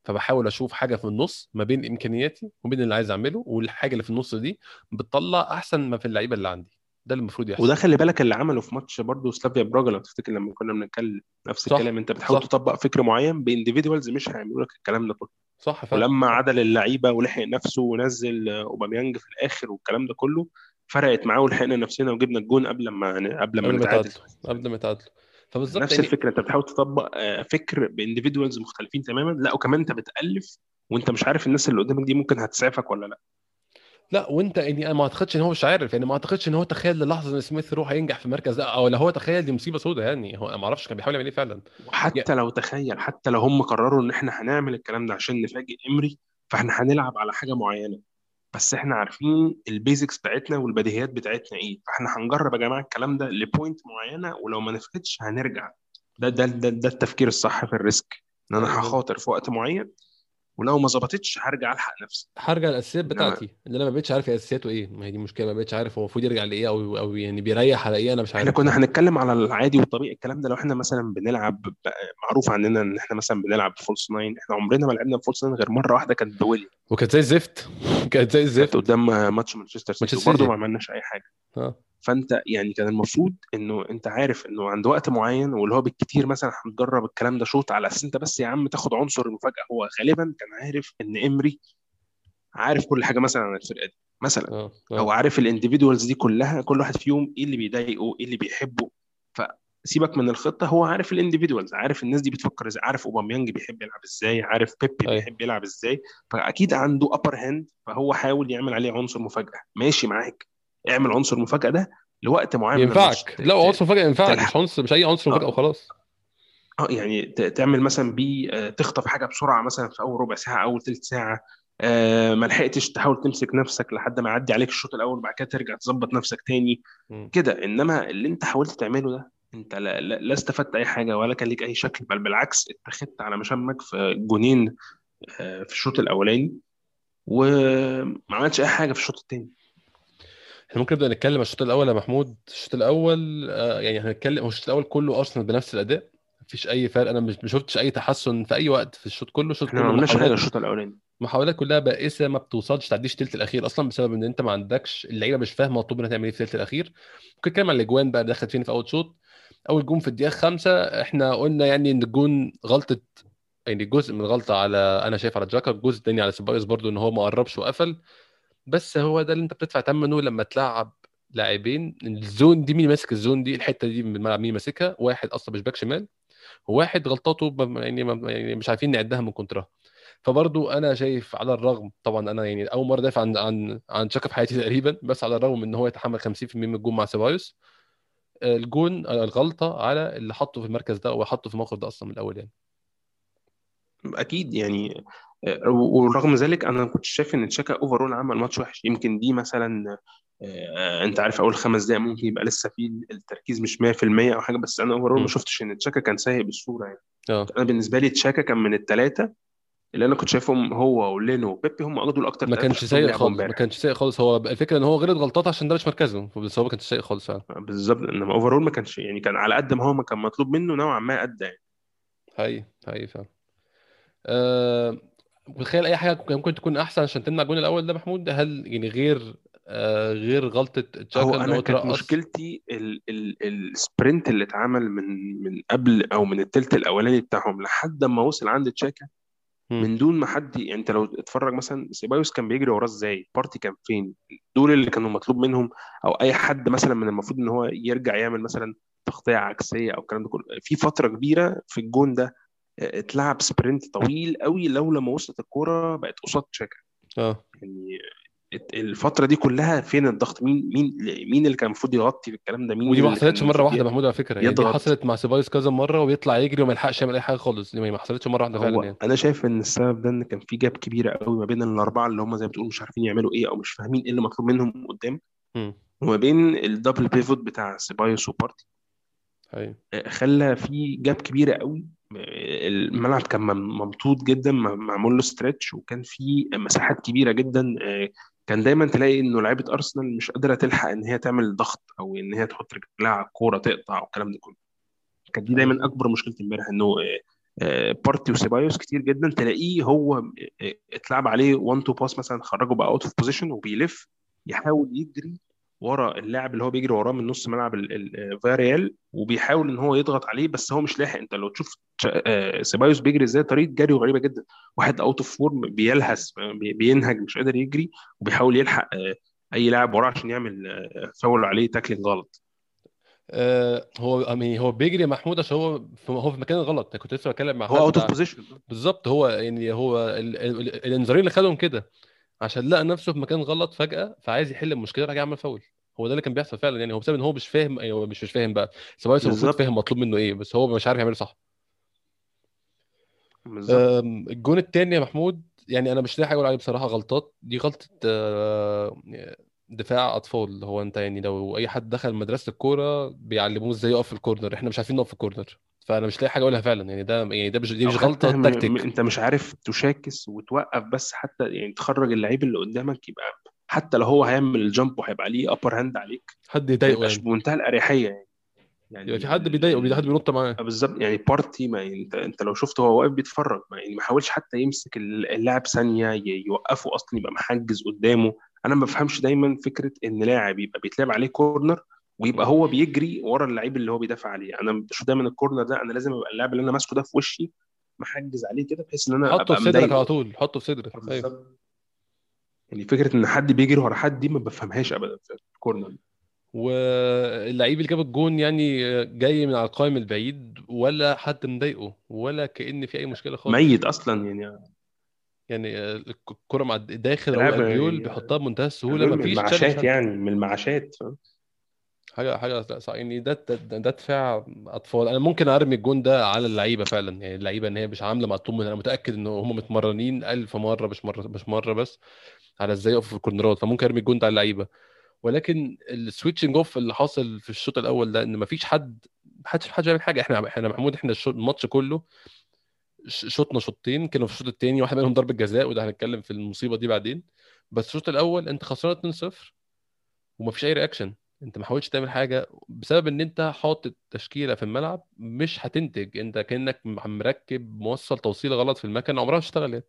فبحاول أشوف حاجة في النص ما بين إمكانياتي وبين اللي عايز أعمله والحاجة اللي في النص دي بتطلع أحسن ما في اللعيبة اللي عندي. ده اللي المفروض يحصل. وده خلي بالك اللي عمله في ماتش برضه سلافيا براجا لو تفتكر لما كنا بنتكلم نفس صح الكلام أنت بتحاول صح. تطبق فكر معين ب individuals مش هيعملوا لك الكلام ده كله. صح فعلا. ولما عدل اللعيبة ولحق نفسه ونزل اوباميانج في الآخر والكلام ده كله فرقت معاه ولحقنا نفسنا وجبنا الجون قبل ما قبل ما نتعادل. قبل ما يتعادلوا فبالظبط نفس يعني الفكرة أنت بتحاول تطبق آه، فكر ب individuals مختلفين تماما. لا وكمان أنت بتألف وأنت مش عارف الناس اللي قدامك دي ممكن هتسعفك ولا لا. لا وأنت يعني أنا ما أعتقدش إن هو مش عارف. يعني ما أعتقدش إن هو تخيل للحظة إن سميث رو هينجح في المركز ده أو لو هو تخيل دي مصيبة سوداء يعني. هو ما أعرفش كان بيحاول يعمل إيه فعلا. وحتى لو تخيل حتى لو هم قرروا إن إحنا هنعمل الكلام ده عشان نفاجئ إمري فإحنا هنلعب على حاجة معينة. بس إحنا عارفين ال basics بتاعتنا والبديهيات بتاعتنا إيه. فاحنا هنجرب يا جماعة الكلام ده ل point معينة ولو ما نفعتش هنرجع. ده ده ده, ده التفكير الصح في ال risk. إن أنا هخاطر في وقت معين ولو ما ظبطتش هرجع ألحق نفسي. هرجع للاساسيات إنما بتاعتي اللي أنا ما بقتش عارف أساسياته إيه ما هي دي المشكلة ما بقتش عارف هو المفروض يرجع لإيه أو أو يعني بيريح على إيه أنا مش إحنا عارف. كنا فاهم هنتكلم على العادي والطبيعي الكلام ده لو إحنا مثلا بنلعب معروف عننا إن إحنا مثلا بنلعب false nine إحنا عمرنا ما لعبنا false nine غير مرة واحدة كانت بويليام وكانت زي الزفت. كانت زي الزفت. قدام ماتش مانشستر سيتي سيتي. ما عملناش أي حاجة. آه. فانت يعني كان المفروض انه انت عارف انه عند وقت معين واللي هو بالكتير مثلا هنجرب الكلام ده شوط على أساس انت بس يا عم تاخد عنصر المفاجأة. هو غالبا كان عارف إن إمري عارف كل حاجة مثلا عن الفرقة دي مثلا. آه أو آه عارف ال individuals دي كلها كل واحد فيهم إيه اللي بيضايقه إيه اللي بيحبه. فسيبك من الخطة هو عارف ال individuals عارف الناس دي بتفكر إزاي عارف أوباميانج بيحب يلعب إزاي عارف بيبي أيوه. بيحب يلعب إزاي. فأكيد عنده upper hand فهو حاول يعمل عليه عنصر مفاجأة. ماشي معاك. اعمل عنصر مفاجأة ده لوقت معين ينفعك. لا عنصر مفاجأة ينفعك مش عنصر مش أي عنصر مفاجأة آه. وخلاص. آه يعني تعمل مثلا بيه آه، تخطف حاجة بسرعة مثلا في أول ربع ساعة أول ثلث ساعة آه، ما لحقتش تحاول تمسك نفسك لحد ما يعدي عليك الشوط الأول وبعد كده ترجع تظبط نفسك تاني. كده إنما اللي أنت حاولت تعمله ده أنت لا, لا, لا استفدت أي حاجة ولا كان ليك أي شكل بل بالعكس اتخذت على مشامك في جونين آه، في الشوط الأولاني وما عملتش أي حاجة في الشوط الثاني إحنا ممكن نبدأ نتكلم على الشوط الأول يا محمود. الشوط الأول آه يعني هنتكلم هو الشوط الأول كله أرسنال بنفس الأداء. مفيش أي فرق. أنا مش ما شفتش أي تحسن في أي وقت في الشوط كله. الشوط إحنا ما كله عملناش حاجة الشوط الأولاني. محاولات كلها بائسة ما بتوصلش تعديش الثلث الأخير أصلا بسبب إن أنت ما عندكش اللعيبة مش فاهمة مطلوب منها تعمل إيه في الثلث الأخير. ممكن نتكلم عن الأجوان بقى دخلت فينا في أول شوط. أول جون في الدقيقة خمسة إحنا قلنا يعني إن الجون غلطة يعني جزء من الغلطه على أنا شايف على تشاكا الجزء الثاني على سيبايوس برضو إن هو ما قربش وقفل. بس هو ده اللي انت بتدفع ثمنه لما تلعب لاعبين ال zone دي مين ماسك ال zone دي؟ الحتة دي من الملعب مين ماسكها؟ واحد أصلا مش back شمال وواحد غلطاته يعني يعني مش عارفين نعدها من كونترا. فبرضو أنا شايف على الرغم طبعا أنا يعني أول مرة دافع عن عن عن تشاكا في حياتي تقريبا بس على الرغم إن هو يتحمل 50% من الجون مع سيبايوس الجون الغلطة على اللي حطه في المركز ده وحطه في الموقف ده أصلا من الأول يعني. أكيد يعني ورغم ذلك أنا كنت شايف إن تشاكا overall عمل ماتش وحش. يمكن دي مثلا آه، أنت عارف أول خمس دقائق ممكن يبقى لسه في التركيز مش 100% أو حاجة بس أنا overall ما. شفتش إن تشاكا كان سيء بالصورة يعني. آه. أنا بالنسبة لي تشاكا كان من الثلاثه اللي أنا كنت شايفهم هو ولينو وبيبي هم أخدوا الأكتر ما كانش سيء خالص ما كانش سيء خالص. هو الفكرة إن هو غلط غلطات عشان ده مش مركزه بس هو ما كانش سيء خالص فعلا. بالظبط. إنما overall ما كانش يعني كان على قد ما هو ما كان مطلوب منه نوعا ما ادى يعني. حقيقي حقيقي فعلا. أه متخيل أي حاجة ممكن تكون أحسن عشان تمنع الجون الأول ده محمود هل يعني غير آه غير غلطة هو تشاكا إن أنا هو كانت مشكلتي ال ال ال sprint اللي اتعمل من من قبل أو من التلت الأولاني بتاعهم لحد ما وصل عند تشاكا. من دون ما حد يعني أنت لو اتفرج مثلا سيبايوس كان بيجري وراه إزاي؟ بارتي كان فين؟ دول اللي كانوا مطلوب منهم؟ أو أي حد مثلا من المفروض إن هو يرجع يعمل مثلا تغطية عكسية أو الكلام ده كله؟ في فترة كبيرة في الجون ده اتلعب sprint طويل قوي لو لما وصلت الكورة بقت قصاد تشاكا آه. يعني الفترة دي كلها فين الضغط؟ مين مين مين اللي كان المفروض يغطي في الكلام ده؟ مين ودي ما حصلتش مرة واحدة محمود على فكرة. يعني دي حصلت مع سيبايوس كذا مرة وبيطلع يجري وما يلحقش يعمل أي حاجة خالص. دي ما حصلتش مرة واحدة فعلا يعني. أنا شايف إن السبب ده إن كان في gap كبيرة قوي ما بين الأربعة اللي هم زي ما بتقول مش عارفين يعملوا إيه أو مش فاهمين إيه اللي مطلوب منهم قدام. وما بين ال double pivot بتاع سيبايوس وبارتي. حقيقي آه، خلى في gap كبيرة قوي. الملعب كان مم- ممطوط جدا معمول له stretch وكان في مساحات كبيرة جدا آه، كان دايما تلاقي إنه لعيبة أرسنال مش قادرة تلحق إن هي تعمل ضغط أو إن هي تحط رجلها على الكورة تقطع والكلام ده كله. كانت دي دايما أكبر مشكلة امبارح إنه آه، آه، بارتي وسيبايوس كتير جدا تلاقيه هو اتلعب عليه one two pass مثلا خرجه بقى out of position وبيلف يحاول يجري ورا اللاعب اللي هو بيجري وراه من نص ملعب ال- ال- فياريال وبيحاول إن هو يضغط عليه بس هو مش لاحق. أنت لو تشوف تش- آه، سيبايوس بيجري إزاي طريقة جريه غريبة جدا. واحد out of form بيلهس بي- بينهج مش قادر يجري وبيحاول يلحق آه، أي لاعب وراه عشان يعمل آه، فاول عليه tackling غلط. آه هو يعني هو بيجري محمود عشان هو في هو في مكان غلط. أنا كنت لسه بتكلم مع هو out of position بالظبط هو يعني هو ال- ال- الانذارين اللي خدهم كده. عشان لقى نفسه في مكان غلط فجأة فعايز يحل المشكلة راح يعمل فاول. هو ده اللي كان بيحصل فعلا يعني هو بسبب إن هو مش فاهم هو مش مش فاهم بقى. سيبايوس المفروض فاهم مطلوب منه إيه بس هو مش عارف يعمله صح. بالظبط. الجون التاني يا محمود يعني أنا مش لاقي حاجة أقول عليه بصراحة غلطات. دي غلطة آه، دفاع أطفال. هو أنت يعني لو أي حد دخل مدرسة الكورة بيعلموه إزاي يقف في الكورنر إحنا مش عارفين نقف في الكورنر فأنا مش لاقي حاجة أقولها فعلا يعني ده يعني ده مش دي مش غلطة. تكتيك أنت مش عارف تشاكس وتوقف بس حتى يعني تخرج اللعيب اللي قدامك يبقى حتى لو هو هيعمل الجمب وهيبقى عليه ابر هاند عليك حد يضايقه يبقاش يعني بمنتهى الأريحية يعني يبقى في يعني حد. بيضايقه حد. بينط معاه آه بالظبط يعني بارتي ما يعني انت أنت لو شفته هو واقف بيتفرج ما يعني ما حاولش حتى يمسك اللاعب ثانية يوقفه أصلا يبقى محجز قدامه أنا ما بفهمش دايما فكرة إن لاعب يبقى بيتلعب عليه كورنر ويبقى. هو بيجري ورا اللعيب اللي هو بيدافع عليه. أنا بشوف دايما الكورنر ده أنا لازم أبقى اللاعب اللي أنا ماسكه ده في وشي محجز عليه كده بحيث إن أنا حطه في صدرك على طول حطه في صدرك. أيوه. يعني فكرة إن حد بيجري ورا حد دي ما بفهمهاش ابدا في الكورنر واللعيب اللي جاب الجون يعني جاي من على القائم البعيد ولا حد مضايقه ولا كأن في أي مشكلة خالص. ميت أصلا يعني. يعني الكرة مع داخل راؤول لاعب البيول بيحطها بمنتهى السهولة من مفيش تشالنج المعاشات يعني من المعاشات فاهم؟ حاجة حاجة يعني ده ده, دفاع أطفال. أنا ممكن أرمي الجون ده على اللعيبة فعلا. يعني اللعيبة إن هي مش عاملة مطلوب منها أنا متأكد إن هم متمرنين ألف مرة مش مرة مش مرة بس على إزاي يقفوا في الكورنرات. فممكن أرمي الجون ده على اللعيبة. ولكن ال switching off اللي حاصل في الشوط الأول ده إن مفيش حد محدش حد بيعمل حاجة. إحنا إحنا محمود إحنا الماتش كله شوطنا شوطين كانوا في الشوط الثاني واحد منهم ضربة جزاء وده هنتكلم في المصيبة دي بعدين. بس الشوط الأول أنت خسران 2-0 ومفيش أي reaction أنت ما حاولتش تعمل حاجة بسبب إن أنت حاطط تشكيلة في الملعب مش هتنتج. أنت كأنك مركب موصل توصيلة غلط في المكن عمرها ما اشتغلت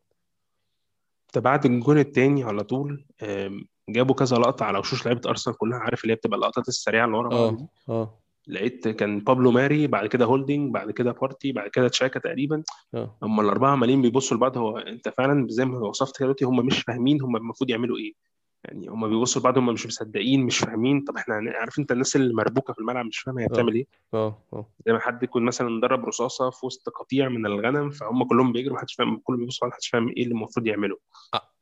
ده بعد الجون التاني على طول جابوا كذا لقطة على وشوش لعيبة أرسنال كلها عارف اللي هي بتبقى اللقطات السريعة اللي ورا بعض دي؟ آه. لقيت كان بابلو ماري بعد كده هولدنج بعد كده بارتي بعد كده تشاكا تقريبا. آه. هم الأربعة عمالين بيبصوا لبعض هو أنت فعلا زي ما وصفت كده دلوقتي هم مش فاهمين هم المفروض يعملوا إيه. يعني هم بيبصوا لبعض هم مش مصدقين مش فاهمين. طب إحنا عارف أنت الناس اللي مربوكة في الملعب مش فاهمة هي بتعمل آه إيه؟ آه آه. زي ما حد يكون مثلا ضرب رصاصة في وسط قطيع من الغنم فهم كلهم بيجروا محدش فاهم كله بيبص محدش فاهم إيه اللي المفروض يعمله.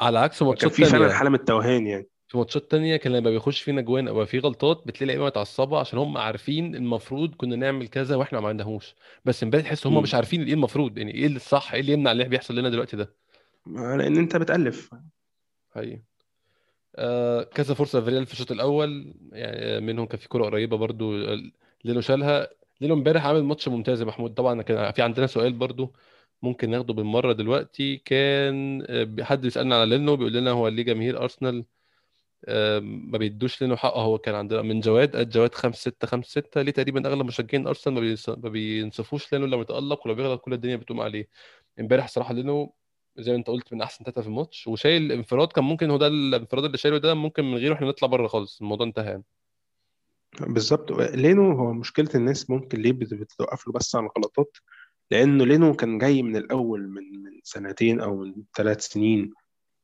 على عكس ماتشات في فعلا حالة من التوهان يعني. في ماتشات تانية كان لما بيخش فينا جوان أو في غلطات بتلاقي لعيبة متعصبة عشان هم عارفين المفروض كنا نعمل كذا وإحنا ما عملناهوش بس امبارح تحس هم مش. عارفين إيه المفروض يعني إيه الصح إيه اللي يمنع اللي بيحصل لنا دلوقتي ده. لأن أنت بتألف. حقيقي. آه كذا فرصة في ريال في الشوط الأول. يعني منهم كان في كره قريبة برضو لينو شالها. لينو امبارح عامل ماتش ممتاز يا محمود. طبعا كان في عندنا سؤال برضو ممكن ناخده بالمرة دلوقتي. كان آه، حد بيسألنا على لينو بيقول لنا هو ليه جماهير أرسنال آه، ما بيدوش لينو حقه. هو كان عندنا من جواد قد جواد 5 6 5 6 ليه تقريبا أغلب مشجعين أرسنال ما بينصفوش لينو لما يتالق ولو بيغلط كل الدنيا بتقوم عليه. امبارح صراحة لينو زي ما انت قلت من أحسن ثلاثة في الماتش. وشايل الانفراد كان ممكن هو ده الانفراد اللي شايله ده ممكن من غيره إحنا نطلع بره خالص الموضوع انتهى يعني. بالظبط. لينو هو مشكلة الناس ممكن ليه بت- بتوقف له بس على الغلطات؟ لأنه لينو كان جاي من الأول من من سنتين أو من ثلاث سنين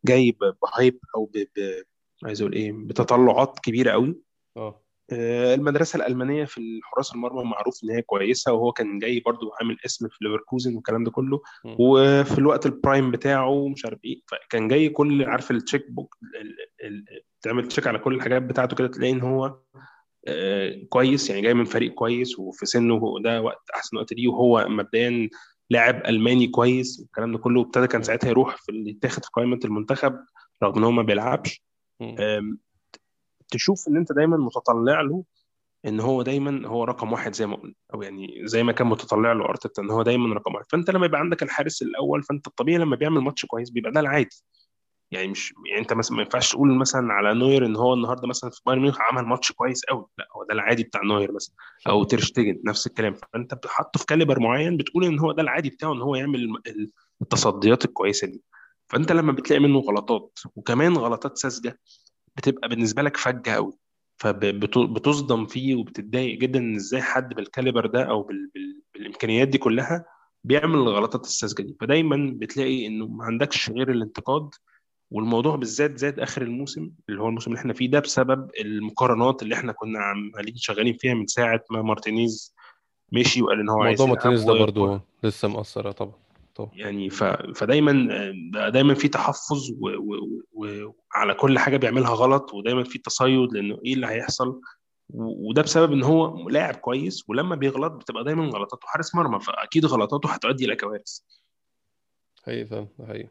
جاي ب hype أو ب... ب... عايز أقول إيه بتطلعات كبيرة قوي آه. آه، المدرسة الألمانية في الحراس المرمى معروف إن هي كويسة وهو كان جاي برضو عامل اسم في ليفركوزن والكلام ده كله. وفي الوقت ال prime بتاعه مش عارف إيه فكان جاي كل عارف ال check box تعمل check على كل الحاجات بتاعته كده تلاقي إن هو آه، كويس يعني جاي من فريق كويس وفي سنه ده وقت أحسن وقت ليه وهو مبدئيا لاعب ألماني كويس والكلام ده كله وابتدى كان. ساعتها يروح في اللي يتاخد في قائمة المنتخب رغم إن هو ما بيلعبش تشوف إن أنت دايما متطلع له إن هو دايما هو رقم واحد زي ما قلنا أو يعني زي ما كان متطلع له أرتيتا إن هو دايما رقم واحد. فأنت لما يبقى عندك الحارس الأول فأنت الطبيعي لما بيعمل ماتش كويس بيبقى ده العادي. يعني مش يعني أنت مثلا ما ينفعش تقول مثلا على نوير إن هو النهارده مثلا في بايرن ميونخ عمل ماتش كويس قوي لا هو ده العادي بتاع نوير مثلا. أو تيرشتيجن نفس الكلام. فأنت بتحطه في caliber معين بتقول إن هو ده العادي بتاعه إن هو يعمل التصديات الكويسة دي. فأنت لما بتلاقي منه غلطات وكمان غلطات ساذجة بتبقى بالنسبة لك فجة قوي فبتصدم فيه وبتتضايق جدا إن إزاي حد بال caliber ده أو بال... بال... بالإمكانيات دي كلها بيعمل الغلطات الساذجة دي. فدايما بتلاقي إنه ما عندكش غير الانتقاد والموضوع بالذات زاد آخر الموسم اللي هو الموسم اللي إحنا فيه ده بسبب المقارنات اللي إحنا كنا عمالين شغالين فيها من ساعة ما مارتينيز مشي وقال إن هو عايز موضوع مارتينيز ده و... برضو لسه مأثر طبعا. طبعا يعني ف... فدايما بقى دايما في تحفظ وعلى و... و... كل حاجة بيعملها غلط ودايما في تصيد لأنه إيه اللي هيحصل؟ و... وده بسبب إن هو لاعب كويس ولما بيغلط بتبقى دايما غلطاته حارس مرمى فأكيد غلطاته هتؤدي إلى كوارث. حقيقي فاهم ده حقيقي.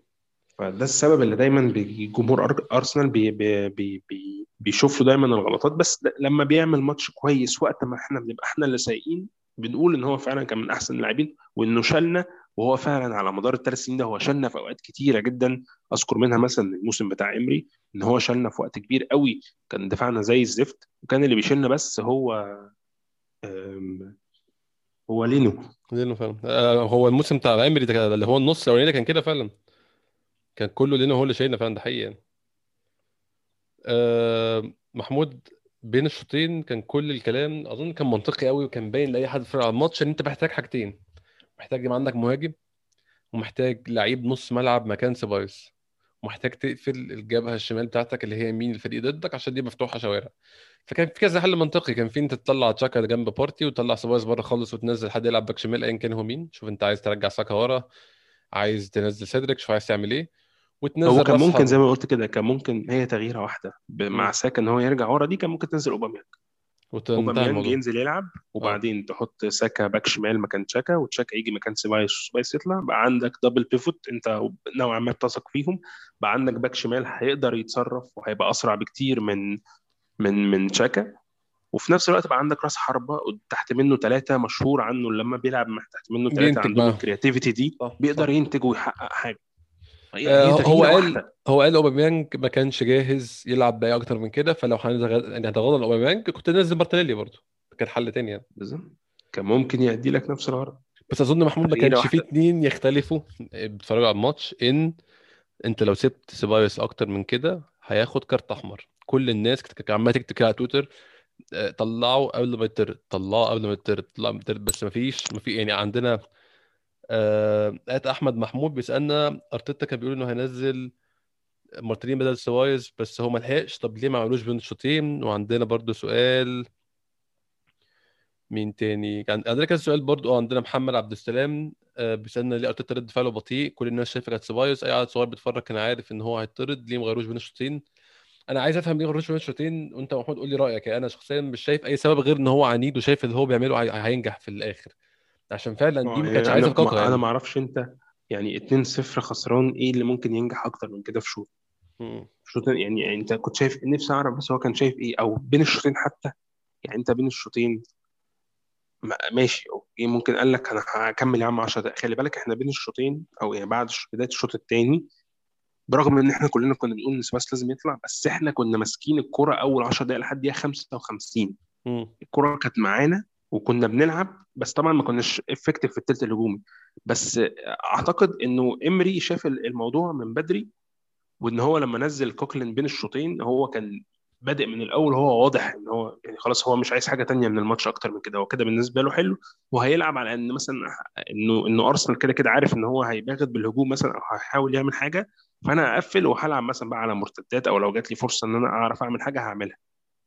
فده السبب اللي دايما جمهور أرسنال بي بي بي بي بيشوف له دايما الغلطات. بس لما بيعمل ماتش كويس وقت ما إحنا بنبقى إحنا اللي سايقين بنقول إن هو فعلا كان من أحسن اللاعبين وإنه شالنا وهو فعلا على مدار الثلاث سنين ده هو شالنا في أوقات كتيرة جدا. أذكر منها مثلا الموسم بتاع إمري إن هو شالنا في وقت كبير قوي كان دفاعنا زي الزفت وكان اللي بيشيلنا بس هو هو لينو. لينو فعلا. آه، هو الموسم بتاع إمري ده اللي هو النص الأولاني كان كده فعلا. كان كله لينو هو اللي شايلنا فعلا ده حقيقي يعني. آه، محمود بين الشوطين كان كل الكلام. أظن كان منطقي قوي وكان باين لأي حد في الماتش إن أنت محتاج حاجتين. محتاج يبقى عندك مهاجم ومحتاج لعيب نص ملعب مكان سيبايوس ومحتاج تقفل الجبهة الشمال بتاعتك اللي هي يمين الفريق ضدك عشان دي مفتوحة شوارع. فكان في كذا حل منطقي كان في أنت تطلع تشاكا جنب بارتي وتطلع سيبايوس بره خالص وتنزل حد يلعب باك شمال ايا كان هو مين. شوف أنت عايز ترجع ساكا ورا عايز تنزل سيدريك شوف عايز تعمل إيه. هو وتنزل كان راس ممكن زي ما قلت كده كان ممكن هي تغييرة واحدة مع. ساكا إن هو يرجع ورا دي كان ممكن تنزل أوباميانج. أوباميانج الموضوع. ينزل يلعب آه. وبعدين تحط ساكا باك شمال مكان تشاكا وتشاكا يجي مكان سيبايوس سيبايوس يطلع. بقى عندك double pivot أنت نوعا ما بتثق فيهم. بقى عندك باك شمال هيقدر يتصرف وهيبقى أسرع بكتير من من من تشاكا. وفي نفس الوقت بقى عندك راس حربة تحت منه ثلاثة مشهور عنه لما بيلعب تحت منه ثلاثة عندهم ال creativity دي صح بيقدر ينتج ويحقق حاجة. آه، هو تغييره قال واحدة هو قال أوباميانج ما كانش جاهز يلعب باقي أكتر من كده فلو يعني هتغاضى عن أوباميانج كنت ننزل مارتينيلي برضه. كان حل تاني يعني. بالظبط. كان ممكن يأدي لك نفس الغرض. بس أظن محمود ما كانش فيه واحدة اتنين يختلفوا بيتفرجوا على الماتش إن أنت لو سبت سيبايوس أكتر من كده هياخد كارت أحمر. كل الناس كانت عمالة تكتب على تويتر آه، طلعوا قبل ما يطرد طلعوا قبل ما يطرد طلعوا قبل ما يطرد بس ما فيش ما في يعني عندنا آه آت أحمد محمود بيسألنا أرتيتا كان بيقول إنه هينزل مارتينيلي بدل سيبايوس بس هو ما لحقش. طب ليه ما عملوش بين الشوطين؟ وعندنا برضو سؤال. مين تاني؟ عندنا كذا سؤال برضو. آه عندنا محمد عبد السلام آه بيسألنا ليه أرتيتا رد فعله بطيء؟ كل الناس شايفة كانت سيبايوس أي عيل صغير بيتفرج كان عارف إن هو هيطرد. ليه ما غيروش بين الشوطين؟ أنا عايز أفهم ليه ما غيروش بين الشوطين. وأنت محمود قول لي رأيك. يعني أنا شخصيا مش شايف أي سبب غير إن هو عنيد وشايف اللي هو بيعمله هي- هينجح في الآخر. عشان فعلا دي آه ما كانتش يعني عايزة فكاكة ما أنا يعني. ما أعرفش أنت يعني 2-0 خسران إيه اللي ممكن ينجح أكتر من كده في شوط. شوط يعني, يعني أنت كنت شايف نفسي أعرف بس هو كان شايف إيه؟ أو بين الشوطين حتى؟ يعني أنت بين الشوطين ما- ماشي okay ممكن قال لك أنا هكمل يا عم 10 دقايق. خلي بالك إحنا بين الشوطين أو يعني بعد بداية الشوط الثاني برغم إن إحنا كلنا كنا بنقول إن سيبايوس لازم يطلع بس إحنا كنا ماسكين الكرة أول 10 دقائق لحد دقيقه 55 مم. الكرة كانت معانا وكنا بنلعب بس طبعا ما كناش effective في الثلث الهجومي. بس أعتقد إنه إمري شاف الموضوع من بدري وإن هو لما نزل كوكلين بين الشوطين هو كان بادئ من الأول هو واضح إن هو يعني خلاص هو مش عايز حاجة تانية من الماتش أكتر من كده. هو كده بالنسبة له حلو وهيلعب على إن مثلا إنه إنه أرسنال كده كده عارف إن هو هيباغت بالهجوم مثلا أو هيحاول يعمل حاجة فأنا هقفل وهلعب مثلا بقى على مرتدات أو لو جات لي فرصة إن أنا أعرف أعمل حاجة هعملها.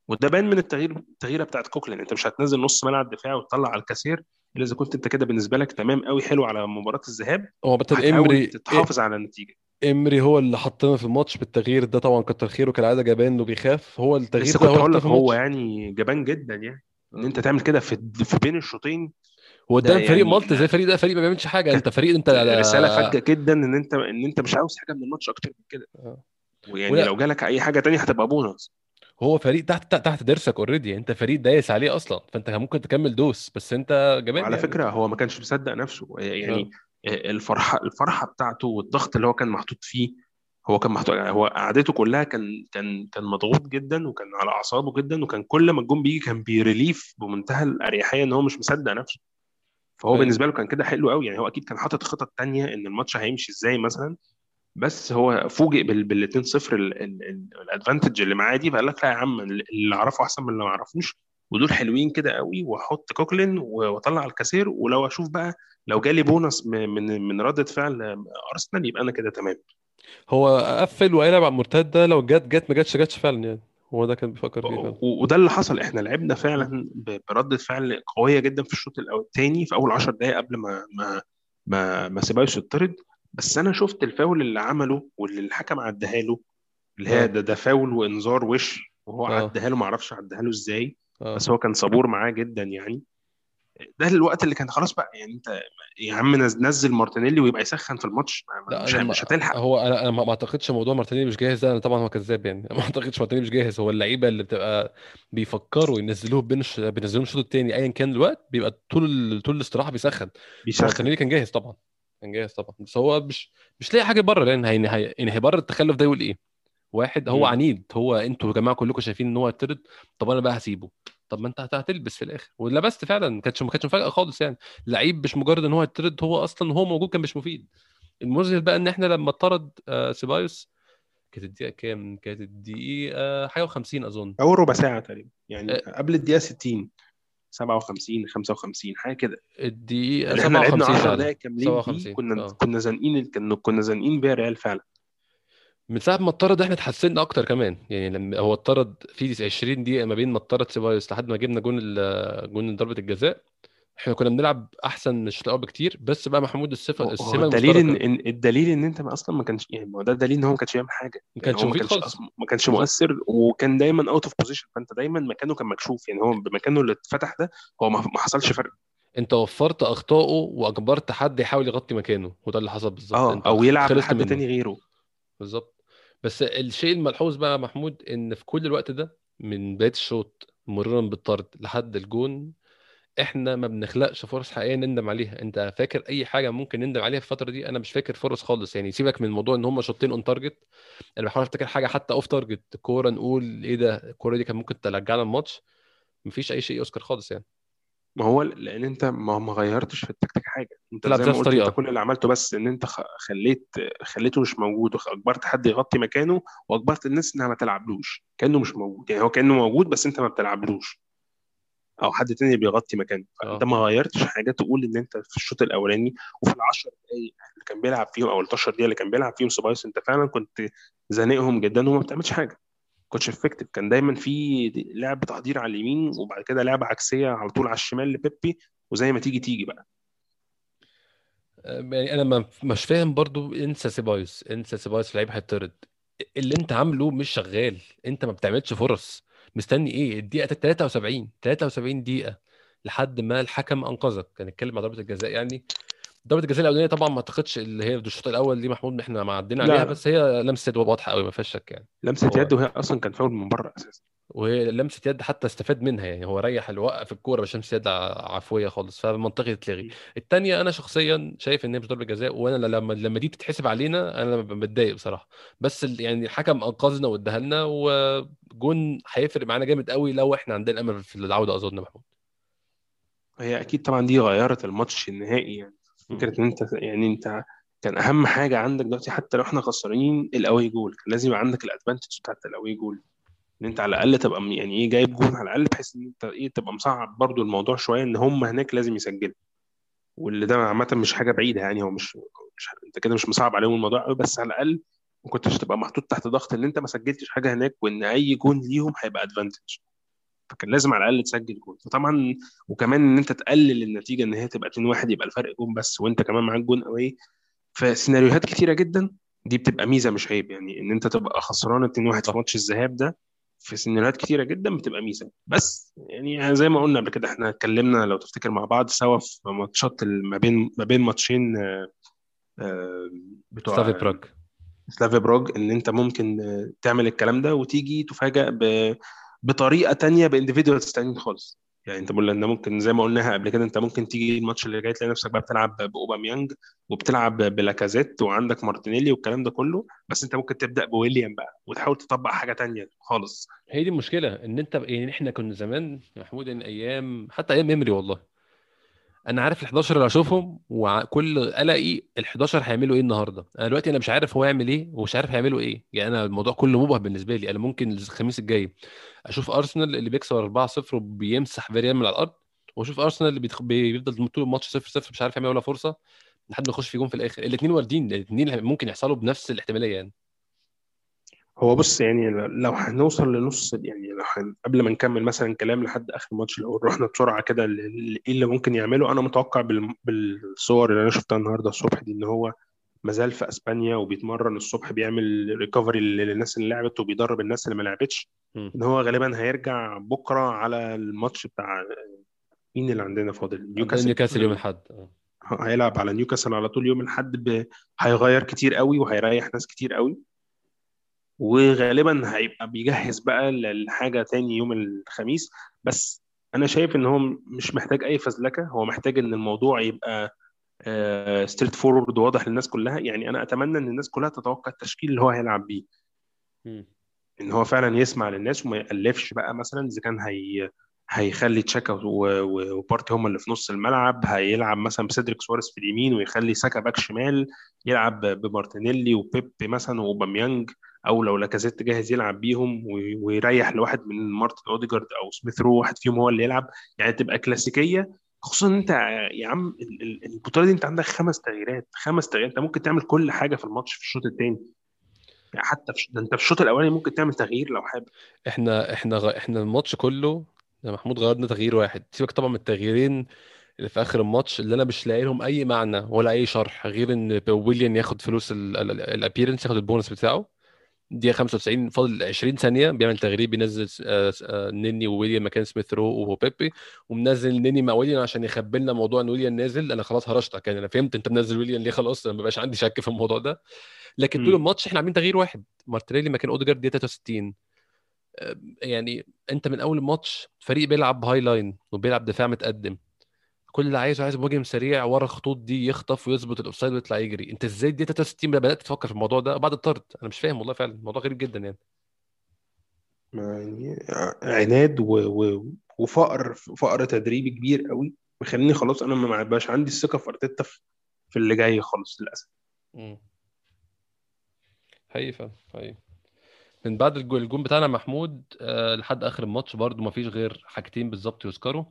وده باين من التغيير التغييرة بتاعت كوكلين انت مش هتنزل نص ملعب دفاع وتطلع على الكاسير إلا إذا كنت أنت كده بالنسبة لك تمام قوي حلو على مباراة الذهاب هو بطل وهتحاول امري تحافظ على النتيجة. إمري هو اللي حطنا في الماتش بالتغيير ده طبعا كتر خيره كالعاده جبان إنه بيخاف. هو التغيير لسه ده كنت هو هقول لك هو يعني جبان جدا يعني. إن. أنت تعمل كده في في بين الشوطين هو ده فريق يعني مالطا زي فريق ده فريق ما بيعملش حاجة. أنت فريق أنت رسالة فجه جدا إن أنت إن أنت مش عاوز حاجة من الماتش أكتر من كده. آه. ويعني ولا لو جالك أي حاجة تانية هتبقى بونص. هو فريق تحت تحت ضرسك already انت فريق دايس عليه أصلا فأنت ممكن تكمل دوس بس أنت جبان وعلى يعني. فكرة هو ما كانش مصدق نفسه يعني الفرحه الفرحة بتاعته والضغط اللي هو كان محطوط فيه هو كان محطوط هو قعدته كلها كان كان كان مضغوط جدا وكان على أعصابه جدا وكان كل ما الجون بيجي كان بي relieve بمنتهى الأريحية إن هو مش مصدق نفسه. فهو أيوه بالنسبة له كان كده حلو قوي يعني هو أكيد كان حاطط خطط تانية إن الماتش هيمشي إزاي مثلا بس هو فوجئ بال 2 0 ال advantage اللي معاه دي فقال لك لا يا عم اللي أعرفه أحسن من اللي ما أعرفوش ودول حلوين كده قوي واحط كوكلين وأطلع ألكاسير ولو أشوف بقى لو جالي بونص من من ردة فعل أرسنال يبقى أنا كده تمام. هو قفل وقلب على المرتده لو جت جت ما جاتش جاتش فعلا يعني. هو ده كان بيفكر فيه فعلا. وده اللي حصل. إحنا لعبنا فعلا بردة فعل قوية جدا في الشوط الثاني في أول 10 دقائق قبل ما ما ما, ما سيبايوس يطرد. بس أنا شفت الفاول اللي عمله واللي الحكم عداها له اللي هي آه. ده ده فاول وإنذار وش وهو آه. عداها له ما أعرفش عداها له إزاي آه. بس هو كان صبور معاه جدا يعني. ده الوقت اللي كان خلاص بقى يعني أنت يا عم نز- نزل مارتينيلي ويبقى يسخن في الماتش مش ما مش هتلحق. هو أنا أنا ما أعتقدش موضوع مارتينيلي مش جاهز ده أنا طبعا هو كذاب يعني. ما أعتقدش مارتينيلي مش جاهز. هو اللعيبة اللي بتبقى بيفكروا ينزلوه بين الش... بينزلوه الشوط الثاني ايا كان الوقت بيبقى طول. طول الاستراحة بيسخن. بيسخن. مارتينيلي كان جاهز طبعا. كان جاهز طبعا. بس هو مش مش لاقي حاجة بره لأن هي... هي... يعني هيبرر التخلف ده يقول إيه؟ واحد هو مم. عنيد. هو أنتوا يا جماعة كلكم شايفين إن هو هيطرد طب أنا بقى هسيبه. طب ما أنت هت- هتلبس في الآخر. ولبست فعلا. ما كانتش ما كانتش مفاجأة خالص يعني. لعيب مش مجرد إن هو هيطرد هو أصلا وهو موجود كان مش مفيد. المذهل بقى إن إحنا لما طرد آه، سيبايوس كانت الدقيقة كام؟ كانت الدقيقة حاجة و50 أظن. أول ربع ساعة تقريبا. يعني آه، قبل الدقيقة 60 57 55 حاجة كده. الدقيقة يعني إحنا لعبنا 57 10 فعلا. دقائق كاملين فيه 57 كنا آه. كنا زانقين كنا كنا زانقين بيها ريال فعلا. من ساعة ما اتطرد إحنا اتحسنا أكتر كمان. يعني لما هو اتطرد في 20 دقيقة ما بين ما اتطرد سيبايوس لحد ما جبنا جون جون ضربة الجزاء. إحنا كنا بنلعب أحسن من الشوط الأول بكتير بس بقى محمود الصفة السمه الدليل إن الدليل إن أنت ما أصلا ما كانش يعني ما ده دليل إن هو ما كانش بيعمل حاجة. ما يعني كانش هو ما كانش خالص. ما كانش مؤثر وكان دايما out of position فأنت دايما مكانه كان مكشوف. يعني هو بمكانه اللي اتفتح ده هو ما حصلش فرق. أنت وفرت أخطائه وأجبرت حد يحاول يغطي مكانه وده اللي حصل بالظبط. آه أو يلعب بحد منه. تاني غيره. بالظبط. بس الشيء الملحوظ بقى محمود إن في كل الوقت ده من بداية الشوط مرورا بالطرد لحد الجون إحنا ما بنخلقش فرص حقيقية نندم عليها. أنت فاكر أي حاجة ممكن نندم عليها في الفترة دي؟ أنا مش فاكر فرص خالص. يعني سيبك من موضوع إن هم شوطين on target أنا بحاول أفتكر حاجة حتى off target كورة نقول إيه ده؟ الكورة دي كان ممكن ترجعنا الماتش. مفيش أي شيء يذكر خالص يعني. ما هو لأن أنت ما غيرتش في التكتيك حاجة. أنت زي ما قلت أنت الطريقة كل اللي عملته بس إن أنت خليت خليته مش موجود. واجبرت حد يغطي مكانه وأجبرت الناس إنها ما تلعبلوش. كأنه مش موجود. يعني هو كأنه موجود بس أنت ما بتلعبلوش. أو حد تاني بيغطي مكانه. فأنت آه. ما غيرتش حاجة تقول إن أنت في الشوط الأولاني وفي العشر دقائق اللي كان بيلعب فيهم أو ال 12 دقيقة اللي كان بيلعب فيهم سيبايوس أنت فعلا كنت زانقهم جدا وما بتعملش حاجة. coach effective كان دايما في لعب تحضير على اليمين وبعد كده لعبه عكسية على طول على الشمال لبيبي وزي ما تيجي تيجي بقى. يعني أنا ما مش فاهم برضو إنسى سيبايوس إنسى سيبايوس لعيب هيطرد اللي أنت عامله مش شغال. أنت ما بتعملش فرص. مستني إيه؟ الدقيقة 73 73 دقيقة لحد ما الحكم أنقذك. كان اتكلم على ضربة الجزاء يعني. ضربة الجزاء الأولانية طبعا ما أعتقدش اللي هي في الشوط الأول دي محمود إحنا معدينا عليها لا. بس هي لمسة يد واضحه قوي ما فيهاش شك يعني. لمسة يد وهي أصلا كان فاول من بره أساسا. وهي لمسه يد حتى استفاد منها يعني هو ريح اللي وقف الكورة مش لمسة يد عفوية خالص فمنطقي تتلغي الثانية أنا شخصيا شايف إن هي مش ضربة جزاء وأنا لما لما دي تتحسب علينا أنا بتضايق بصراحة. بس يعني الحكم أنقذنا واداها لنا وجون هيفرق معانا جامد قوي لو إحنا عندنا امل في العودة أظن محمود. هي أكيد طبعا دي غيرت الماتش النهائي يعني. فكرة إن أنت يعني أنت كان أهم حاجة عندك دلوقتي حتى لو إحنا خسرانين الأوي جول كان لازم يبقى عندك الأدفانتج بتاعت الأوي جول. إن أنت على الأقل تبقى يعني إيه جايب جول على الأقل بحيث إن أنت إيه تبقى مصعب برضو الموضوع شوية إن هم هناك لازم يسجلوا. واللي ده عامة مش حاجة بعيدة يعني هو مش, مش أنت كده مش مصعب عليهم الموضوع قوي بس على الأقل ما كنتش تبقى محطوط تحت ضغط إن أنت ما سجلتش حاجة هناك وإن أي جون ليهم هيبقى advantage فكان لازم على الأقل تسجل جون. فطبعا وكمان إن أنت تقلل النتيجة إن هي تبقى 2-1 يبقى الفرق جون بس وأنت كمان معاك جون قوي فسيناريوهات كتيرة جدا دي بتبقى ميزة مش عيب يعني إن أنت تبقى خسران 2-1 في صح ماتش الذهاب ده في سيناريوهات كتيرة جدا بتبقى ميزة. بس يعني زي ما قلنا قبل كده إحنا اتكلمنا لو تفتكر مع بعض سوا في ماتشات ما بين ما بين ماتشين آه، آه، بتوع سلافيا براغ. سلافيا براغ إن أنت ممكن آه، تعمل الكلام ده وتيجي تفاجأ ب... بطريقة تانية ب individuals تانيين خالص. يعني انت بقول ان ممكن زي ما قلناها قبل كده انت ممكن تيجي الماتش اللي جاي تلاقي نفسك بقى بتلعب بأوباميانج وبتلعب بلاكازيت وعندك مارتينيلي والكلام ده كله بس انت ممكن تبدأ بويليام بقى وتحاول تطبق حاجة تانية خالص. هي دي المشكلة إن أنت يعني إحنا كنا زمان محمود إن أيام حتى أيام إيمري والله. أنا عارف ال 11 اللي هشوفهم وكل قلقي ال 11 هيعملوا إيه النهارده؟ أنا دلوقتي أنا مش عارف هو يعمل إيه ومش عارف هيعملوا إيه. يعني أنا الموضوع كله مبهم بالنسبة لي. أنا ممكن الخميس الجاي أشوف أرسنال اللي بيكسب 4-0 وبيمسح فيريال من على الأرض وأشوف أرسنال اللي بيتخ... بيفضل طول الماتش 0-0 مش عارف يعمل ولا فرصة لحد ما يخش في جون في الآخر. الاثنين واردين الاثنين ممكن يحصلوا بنفس الاحتمالية يعني. هو بص يعني لو هنوصل لنص يعني لو هن... قبل ما نكمل مثلا كلام لحد آخر الماتش لو رحنا بسرعة كده ل- إيه اللي ممكن يعمله؟ أنا متوقع بال... بالصور اللي أنا شفتها النهارده الصبح دي إن هو مازال في أسبانيا وبيتمرن الصبح بيعمل recovery للناس اللي لعبت وبيدرب الناس اللي ما لعبتش. إن هو غالبا هيرجع بكرة على الماتش بتاع مين اللي عندنا فاضل؟ نيوكاسل. نيوكاسل يوم الأحد. هيلعب على نيوكاسل على طول يوم الأحد ب... هيغير كتير قوي وهيريح ناس كتير قوي. وغالبا هيبقى بيجهز بقى للحاجة تاني يوم الخميس. بس أنا شايف إن هو مش محتاج أي فزلكة. هو محتاج إن الموضوع يبقى straightforward واضح للناس كلها. يعني أنا أتمنى إن الناس كلها تتوقع التشكيل اللي هو هيلعب بيه. إن هو فعلا يسمع للناس وما يألفش بقى مثلا إذا كان هي هيخلي تشاكا وبارتي هم اللي في نص الملعب. هيلعب مثلا بسيدريك سواريز في اليمين ويخلي ساكا back شمال يلعب بمارتينيلي وبيبي مثلا أوباميانج أو لو لاكازيت جاهز يلعب بيهم وي- ويريح لواحد من مارتن أوديجارد أو سميث رو واحد فيهم هو اللي يلعب. يعني تبقى كلاسيكية. خصوصا إن أنت يا عم ال- ال- البطولة دي أنت عندك خمس تغييرات. خمس تغييرات. أنت ممكن تعمل كل حاجة في الماتش في الشوط الثاني يعني حتى في ده أنت في الشوط الأولاني ممكن تعمل تغيير لو حابب. إحنا إحنا غ... إحنا الماتش كله يا محمود غيرنا تغيير واحد. سيبك طبعا من التغييرين اللي في آخر الماتش. اللي أنا مش لاقي لهم أي معنى ولا أي شرح غير إن ويليام ياخد فلوس ال appearance ياخد البونص بتاعه. دقيقة 95 فاضل 20 ثانية بيعمل تغيير بينزل آه، آه، نني وويليام مكان سميث رو وبيبي ومنزل نني مع ويليام عشان يخبي لنا موضوع إن ويليام نازل. أنا خلاص هرشتك يعني أنا فهمت أنت منزل ويليام ليه خلاص أنا ما بقاش عندي شك في الموضوع ده. لكن طول. الماتش إحنا عاملين تغيير واحد مارتينيلي مكان أوديجارد دقيقة 63 آه، يعني أنت من أول الماتش فريق بيلعب high line وبيلعب دفاع متقدم. كل اللي عايزه عايز مهاجم سريع ورا الخطوط دي يخطف ويظبط ال offside ويطلع يجري. انت إزاي دقيقة 63 بدأت تفكر في الموضوع ده بعد الطرد؟ أنا مش فاهم والله فعلا الموضوع غريب جدا يعني. يعني عناد و... و... وفقر فقر تدريبي كبير قوي مخليني خلاص أنا ما بقاش عندي الثقه في أرتيتا في اللي جاي خالص للأسف. حقيقي فعلا حقيقي. من بعد الجول الجون بتاعنا محمود آه لحد آخر الماتش برضو ما فيش غير حاجتين بالظبط يذكروا.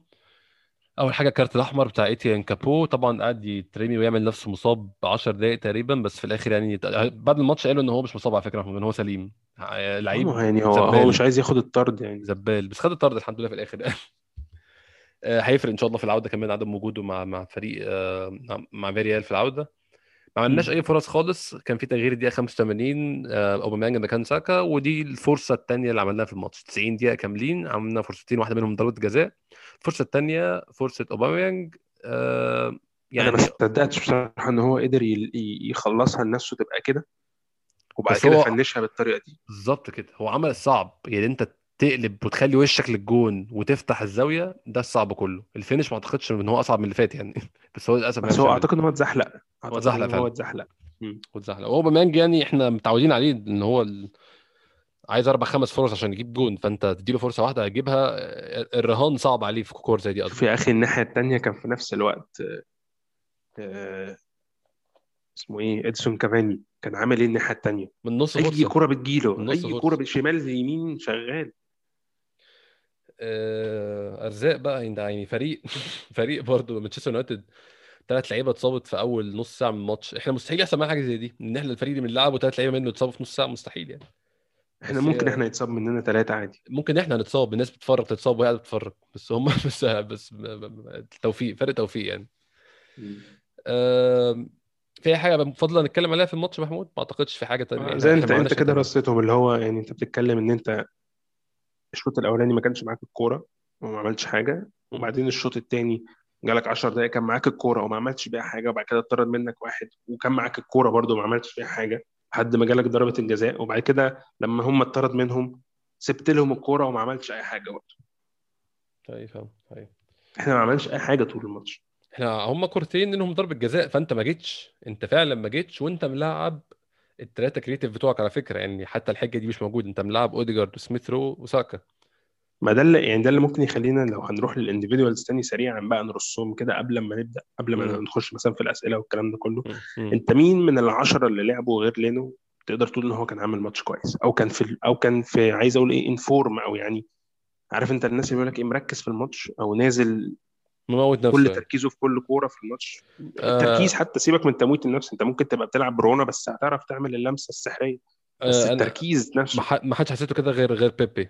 أول حاجة الكارت الأحمر بتاع ايتيان كابو. طبعا قعد يترمي ويعمل نفسه مصاب 10 دقائق تقريبا بس في الآخر يعني بعد الماتش قالوا إن هو مش مصاب على فكرة إن هو سليم. لعيب هو يعني هو هو زبال. مش عايز ياخد الطرد يعني. زبال. بس خد الطرد الحمد لله في الآخر آه، هيفرق إن شاء الله في العودة كمان عدم وجوده مع مع فريق آه، مع مع فيريال في العودة. ما عملناش مم. أي فرص خالص. كان في تغيير الدقيقه 85 آه، أوباميانج مكان ساكا ودي الفرصة الثانية اللي عملناها في الماتش. 90 دقيقة كاملين عملنا فرصتين واحدة منهم ضربة جزاء. الفرصة الثانية فرصة أوباميانج آه، أنا يعني ما صدقتش بصراحة إن هو قدر يخلصها لنفسه تبقى كده وبعد كده هو فنشها بالطريقة دي. بالظبط كده. هو عمل الصعب. يعني أنت تقلب وتخلي وشك للجون وتفتح الزاوية ده الصعب كله. ال finish ما أعتقدش إن هو أصعب من اللي فات يعني. بس هو للأسف بس عرفش هو أعتقد إن هو اتزحلق. هو اتزحلق إن هو فعلا. اتزحلق. واتزحلق هو اوباميانج يعني إحنا متعودين عليه إن هو ال... عايز أربع خمس فرص عشان يجيب جون فأنت تديله فرصة واحدة هيجيبها. الرهان صعب عليه في كور زي دي قصدي يا أخي الناحية التانية كان في نفس الوقت آه، اسمه إيه إدينسون كافاني كان عامل إيه الناحية التانية؟ من نص أي كوره بتجيله أي كوره بالشمال اليمين شغال. أرزاق بقى يعني فريق فريق برضه مانشستر يونايتد ثلاث لعيبة اتصابت في أول نص ساعة من الماتش. إحنا مستحيل يحصل معانا حاجة زي دي إن إحنا الفريق اللي بنلعبه ثلاث لعيبة منه اتصابوا في نص ساعة مستحيل يعني. إحنا ممكن إحنا يتصاب مننا ثلاثة عادي. ممكن إحنا نتصاب الناس بتتفرج تتصاب وهي قاعدة بتتفرج. بس هم بس بس توفيق فرق توفيق يعني. في أي حاجة بفضل نتكلم عليها في الماتش محمود؟ ما أعتقدش في حاجة تانية آه، إحنا زي أنت أنت كده رصيتهم اللي هو يعني أنت بتتكلم إن أنت الشوط الأولاني ما كانش معاك الكورة وما عملتش حاجة. وبعدين الشوط الثاني جالك 10 دقائق كان معاك الكورة وما عملتش بيها حاجة وبعد كده اتطرد منك واحد وكان معاك الكورة برضه وما عملتش بيها حاجة لحد ما جالك ضربة الجزاء. وبعد كده لما هم اتطرد منهم سبت لهم الكورة وما عملتش أي حاجة برضه. طيب فاهم طيب. إحنا ما عملناش أي حاجة طول الماتش. إحنا هم كورتين انهم ضربة جزاء فأنت ما جيتش. أنت فعلا ما جيتش وأنت ملاعب الثلاثه creative بتوعك على فكرة يعني حتى الحجه دي مش موجودة. أنت ملاعب أوديجارد وسميث رو وساكا. ما ده اللي يعني ده اللي ممكن يخلينا لو هنروح لل individuals تاني سريعا بقى نرصهم كده قبل ما نبدأ قبل ما. نخش مثلا في الأسئلة والكلام ده كله. أنت مين من العشرة اللي لعبوا غير لينو تقدر تقول إن هو كان عامل ماتش كويس؟ أو كان في أو كان في عايز أقول إيه in form أو يعني عارف أنت الناس اللي بيقول لك إيه مركز في الماتش أو نازل مموت نفسه كل يعني. تركيزه في كل كورة في الماتش. آه. التركيز حتى سيبك من تمويت النفس انت ممكن تبقى بتلعب برونا بس هتعرف تعمل اللمسة السحرية. بس آه أنا التركيز نفسه. ما حدش حسيته كده غير غير بيبي.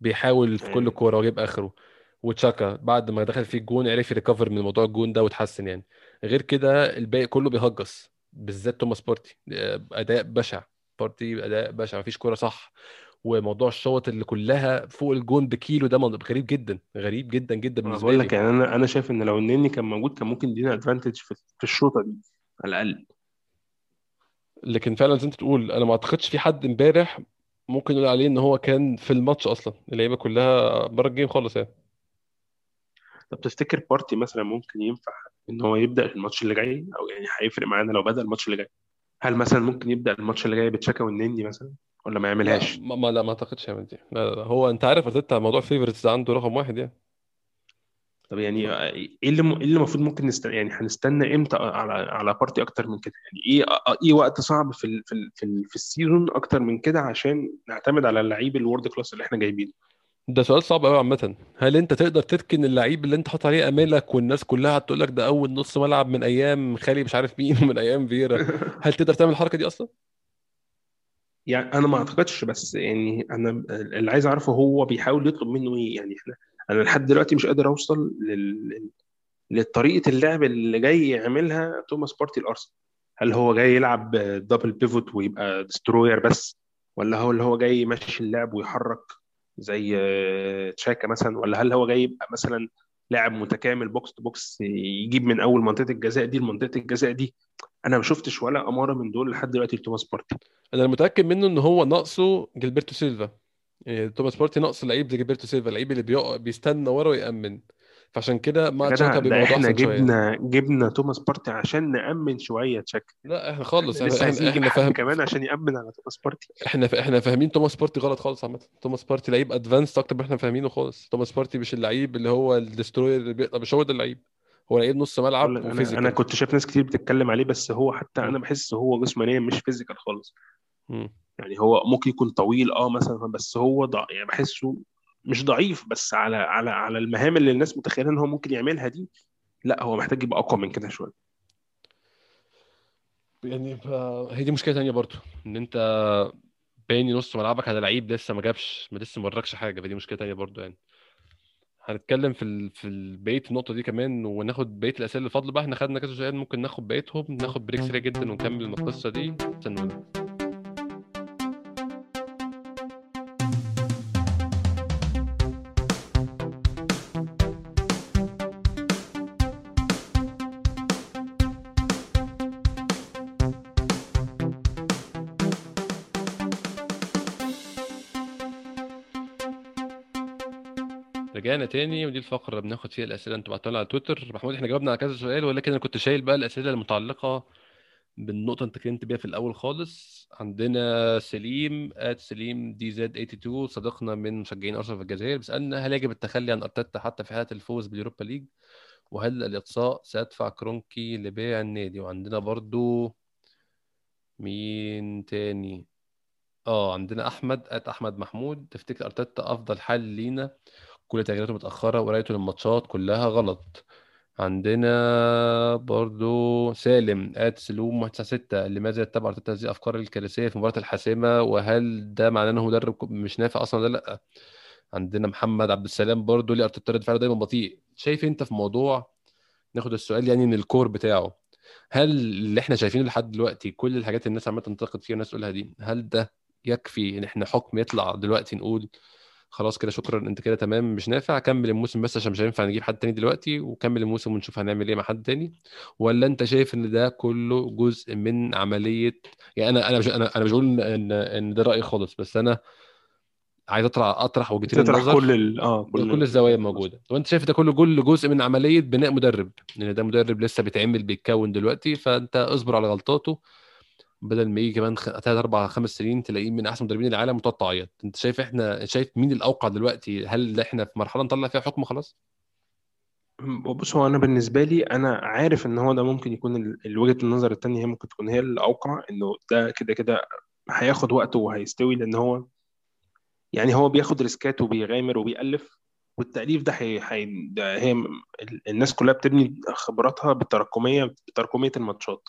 بيحاول في كل كورة ويجيب آخره. وتشاكا بعد ما دخل فيه الجون عرف ي recover من موضوع الجون ده وتحسن يعني. غير كده الباقي كله بيهجص بالذات توماس بارتي آه، أداء بشع. بارتي أداء بشع. مفيش كورة صح. وموضوع الشوط اللي كلها فوق الجون بكيلو ده موضوع غريب جدا غريب جدا جدا بالنسبة لي. بقول لك يعني أنا أنا شايف إن لو النني كان موجود كان ممكن يدينا advantage في في الشوطة دي على الأقل. لكن فعلا زي أنت تقول أنا ما أعتقدش في حد إمبارح ممكن نقول عليه إن هو كان في الماتش أصلا اللعيبة كلها بره ال game خالص يعني. طب تفتكر بارتي مثلا ممكن ينفع إن هو يبدأ الماتش اللي جاي؟ أو يعني هيفرق معانا لو بدأ الماتش اللي جاي؟ هل مثلا ممكن يبدأ الماتش اللي جاي بتشاكا والنني مثلا؟ ولا ما لا يعملهاش ما ما- لا ما أعتقدش يعمل دي. لا لا هو أنت عارف أرتيتا موضوع favorites ده عنده رقم واحد يعني. طب يعني إيه اللي م- إيه اللي المفروض ممكن نستنى يعني هنستنى إمتى على على بارتي أكتر من كده؟ يعني إيه إيه وقت صعب في ال في ال في, ال في ال season أكتر من كده عشان نعتمد على اللعيب ال world class اللي إحنا جايبينه؟ ده سؤال صعب قوي عامة. هل أنت تقدر تركن اللعيب اللي أنت حاطط عليه أمالك والناس كلها هتقول لك ده أول نص ملعب من أيام خالي مش عارف مين ومن أيام فييرا هل تقدر تعمل الحركة دي أصلا؟ يعني أنا ما أعتقدش بس يعني أنا اللي عايز أعرفه هو بيحاول يطلب منه إيه؟ يعني إحنا أنا لحد دلوقتي مش قادر أوصل لل... لطريقة اللعب اللي جاي يعملها توماس بارتي الأرسنال. هل هو جاي يلعب double pivot ويبقى destroyer بس ولا هو اللي هو جاي يمشي اللعب ويحرك زي آه، تشاكا مثلا ولا هل هو جاي يبقى مثلا لاعب متكامل box to box يجيب من أول منطقة الجزاء دي لمنطقة الجزاء دي؟ أنا ما شفتش ولا أمارة من دول لحد دلوقتي لتوماس بارتي. أنا المتأكد منه إن هو ناقصه جيلبرتو سيلفا. يعني توماس بارتي ناقصه لعيب زي سيلفا اللعيب اللي بيستنى ورا ويأمن. فعشان كده جدع تشاكا بيبقى ده موضوع إحنا أحسن شوية. جبنا جبنا توماس بارتي عشان نأمن شوية تشاكا لا إحنا خالص إحنا إحنا إحنا فاهم. كمان عشان يأمن على توماس بارتي. إحنا إحنا فاهمين توماس بارتي غلط خالص عامة. توماس بارتي لعيب advanced أكتر ما إحنا فاهمينه خالص. توماس بارتي مش اللعيب اللي هو ال destroyer اللي بيقطع مش هو ده اللعيب. هو لعيب نص ملعب لك أنا كنت شايف ناس كتير بتتكلم عليه بس هو حتى. أنا بحس هو جسمانيا مش physical خالص. مم. يعني هو ممكن يكون طويل آه مثلا بس هو ضع... يعني بحسه مش ضعيف بس على على على المهام اللي الناس متخيلة إن هو ممكن يعملها دي لا هو محتاج يبقى أقوى من كده شوية يعني. هي دي مشكلة تانية برضو إن أنت باني نص ملعبك على لعيب لسه ما جابش ما لسه ما وركش حاجة فدي مشكلة تانية برضو يعني هنتكلم في. في ال- بقية النقطة دي كمان وناخد بقية الأسئلة اللي فاضلة بقى إحنا خدنا كذا سؤال ممكن ناخد بقيتهم ناخد بريك سريع جدا ونكمل القصة دي استنونا تاني ودي الفقرة اللي بناخد فيها الأسئلة. أنتوا بعتوها على تويتر. محمود إحنا جاوبنا على كذا سؤال ولكن أنا كنت شايل بقى الأسئلة المتعلقة بالنقطة أنت اتكلمت بيها في الأول خالص. عندنا سليم at سليم DZ 82 صديقنا من مشجعين أرسنال في الجزائر بيسألنا هل يجب التخلي عن أرتيتا حتى في حالة الفوز باليوروبا ليج؟ وهل الإقصاء سيدفع كرونكي لبيع النادي؟ وعندنا برضو مين تاني؟ آه عندنا أحمد at أحمد محمود. تفتكر أرتيتا أفضل حل لينا؟ كل تغييراته متأخرة وقرايته للماتشات كلها غلط. عندنا برضو سالم آت سلوم 196 لماذا يتبع أرتيتا هذه الأفكار الكارثية في المباراة الحاسمة؟ وهل ده معناه أنه مدرب مش نافع أصلا ولا لأ؟ عندنا محمد عبد السلام برضو ليه أرتيتا رد فعله دايما بطيء. شايف أنت في موضوع ناخد السؤال يعني من الكور بتاعه هل اللي إحنا شايفينه لحد دلوقتي كل الحاجات اللي الناس عمالة تنتقد فيها والناس تقولها دي هل ده يكفي إن إحنا حكم يطلع دلوقتي نقول خلاص كده شكرا أنت كده تمام مش نافع كمل الموسم بس عشان مش هينفع نجيب حد تاني دلوقتي وكمل الموسم ونشوف هنعمل إيه مع حد تاني. ولا أنت شايف إن ده كله جزء من عملية؟ يعني أنا أنا مش أنا أنا مش بقول إن إن ده رأيي خالص بس أنا عايز أطرح أطرح وجهتين تطرح كل ال... آه كل كل الزوايا موجودة. وانت شايف ده كله كل جزء من عملية بناء مدرب؟ لأن ده مدرب لسه بيتعمل بيتكون دلوقتي فأنت اصبر على غلطاته. بدل ما يجي كمان ثلاث أربع خمس سنين تلاقيه من أحسن مدربين العالم وتقعد تعيط أنت شايف إحنا شايف مين الأوقع دلوقتي؟ هل إحنا في مرحلة نطلع فيها حكم خلاص؟ بص هو أنا بالنسبة لي أنا عارف إن هو ده ممكن يكون وجهة النظر التانية هي ممكن تكون هي الأوقع إنه ده كده كده هياخد وقته وهيستوي لأن هو يعني هو بياخد ريسكات وبيغامر وبيألف والتأليف ده هي هي ده هي الناس كلها بتبني خبراتها بالتراكمية بتراكمية الماتشات.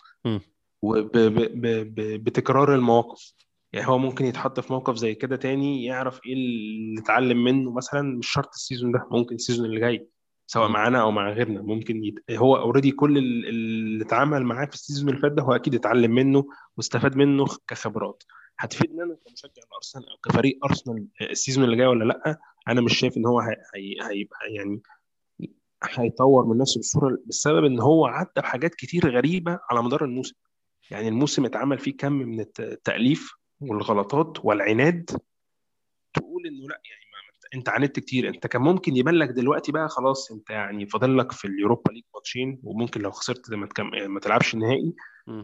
وبتكرار المواقف. يعني هو ممكن يتحط في موقف زي كده تاني يعرف إيه اللي اتعلم منه مثلا مش شرط ال season ده ممكن ال season اللي جاي سواء. معانا أو مع غيرنا. ممكن يت... هو already كل ال- اللي اتعامل معاه في ال season اللي فات ده هو أكيد اتعلم منه واستفاد منه كخبرات. هتفيدني أنا كمشجع الأرسنال أو كفريق أرسنال ال season اللي جاي ولا لأ؟ أنا مش شايف إن هو هي... هي... هيبقى يعني هيطور من نفسه بالصورة بسبب إن هو عدى بحاجات كتير غريبة على مدار الموسم. يعني الموسم اتعمل فيه كم من الت- التأليف والغلطات والعناد تقول إنه لأ يعني أنت عاندت كتير أنت كان ممكن يبان لك دلوقتي بقى خلاص أنت يعني فاضل لك في اليوروبا ليج ماتشين وممكن لو خسرت ما تكم... ما تلعبش النهائي.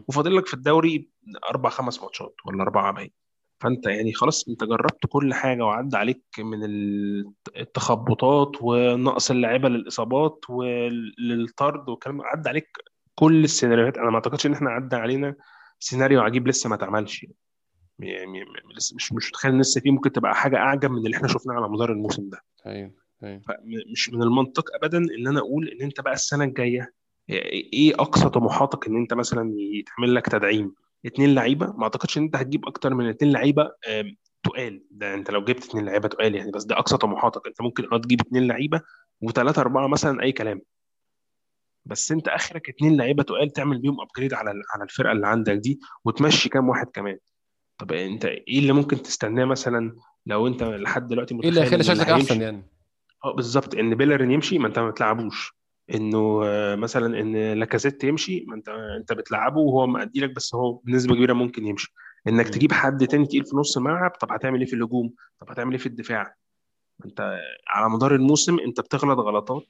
وفاضل لك في الدوري أربع خمس ماتشات ولا أربعة باين فأنت يعني خلاص أنت جربت كل حاجة وعدى عليك من ال- التخبطات ونقص اللعيبة للإصابات وللطرد والكلام عدى عليك كل السيناريوهات أنا ما أعتقدش إن إحنا عدى علينا سيناريو عجيب لسه ما اتعملش. يعني م- لسه مش مش متخيل ان لسه فيه ممكن تبقى حاجة أعجب من اللي إحنا شفناه على مدار الموسم ده. أيوه أيوه. فمش من المنطق ابدا إن أنا أقول إن أنت بقى السنة الجاية إيه أقصى طموحاتك إن أنت مثلا يتعمل لك تدعيم؟ اتنين لعيبة؟ ما أعتقدش إن أنت هتجيب أكتر من اتنين لعيبة تقال. ده أنت لو جبت اتنين لعيبة تقال يعني بس ده أقصى طموحاتك. أنت ممكن آه تجيب اتنين لعيبة وثلاثه أربعة مثلا أي كلام. بس انت اخرك اتنين لعيبة تقال تعمل بيهم ابجريد على على الفرقة اللي عندك دي وتمشي كام واحد كمان. طب انت إيه اللي ممكن تستناه مثلا لو انت لحد دلوقتي إيه اللي متخيل هيخلي إن اللي شكلك أحسن يعني؟ آه بالظبط. إن بيلرين يمشي ما انت ما بتلعبوش. إنه آه، مثلا إن لاكازيت يمشي ما انت انت بتلعبه وهو مأدي لك بس هو بنسبة كبيرة ممكن يمشي. إنك. تجيب حد تاني تقيل في نص الملعب طب هتعمل إيه في الهجوم؟ طب هتعمل إيه في الدفاع؟ انت على مدار الموسم انت بتغلط غلطات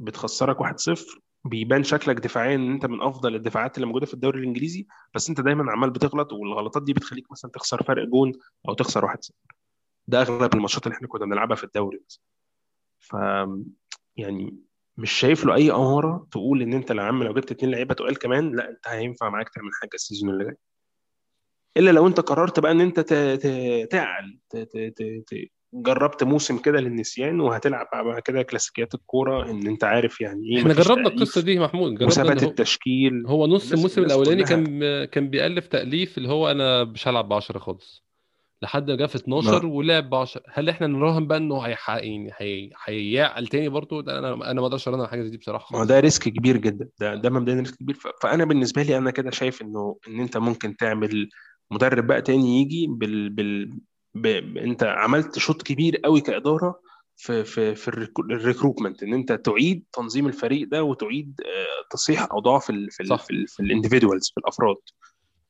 بتخسرك 1-0 بيبان شكلك دفاعيا إن أنت من أفضل الدفاعات اللي موجودة في الدوري الإنجليزي بس أنت دايما عمال بتغلط والغلطات دي بتخليك مثلا تخسر فرق جون أو تخسر 1-0 ده أغلب الماتشات اللي إحنا كنا بنلعبها في الدوري مثلا. ف يعني مش شايف له أي أمارة تقول إن أنت يا عم لو جبت اتنين لعيبة تقال كمان لا أنت هينفع معاك تعمل حاجة ال season اللي جاي. إلا لو أنت قررت بقى إن أنت تعل جربت موسم كده للنسيان وهتلعب بقى كده كلاسيكيات الكورة إن أنت عارف يعني إيه إحنا جربنا القصة دي محمود جربنا وثبات هو التشكيل. هو نص الموسم الأولاني كان كان بيألف تأليف اللي هو أنا مش هلعب ب 10 خالص. لحد ما جه في 12 ما ولعب ب 10 هل إحنا نراهن بقى إنه يعني هيعقل تاني برضه؟ أنا أنا ما أقدرش أراهن على حاجة زي دي بصراحة ما ده risk كبير جدا. ده ده مبدئيا risk كبير. فأنا بالنسبة لي أنا كده شايف إنه إن أنت ممكن تعمل مدرب بقى تاني يجي بال بال ب... انت عملت شوط كبير قوي كإدارة في في في ال recruit- ال recruitment إن انت تعيد تنظيم الفريق ده وتعيد آه، تصحيح اوضاع في ال في ال صح. في, ال في ال individuals في الأفراد.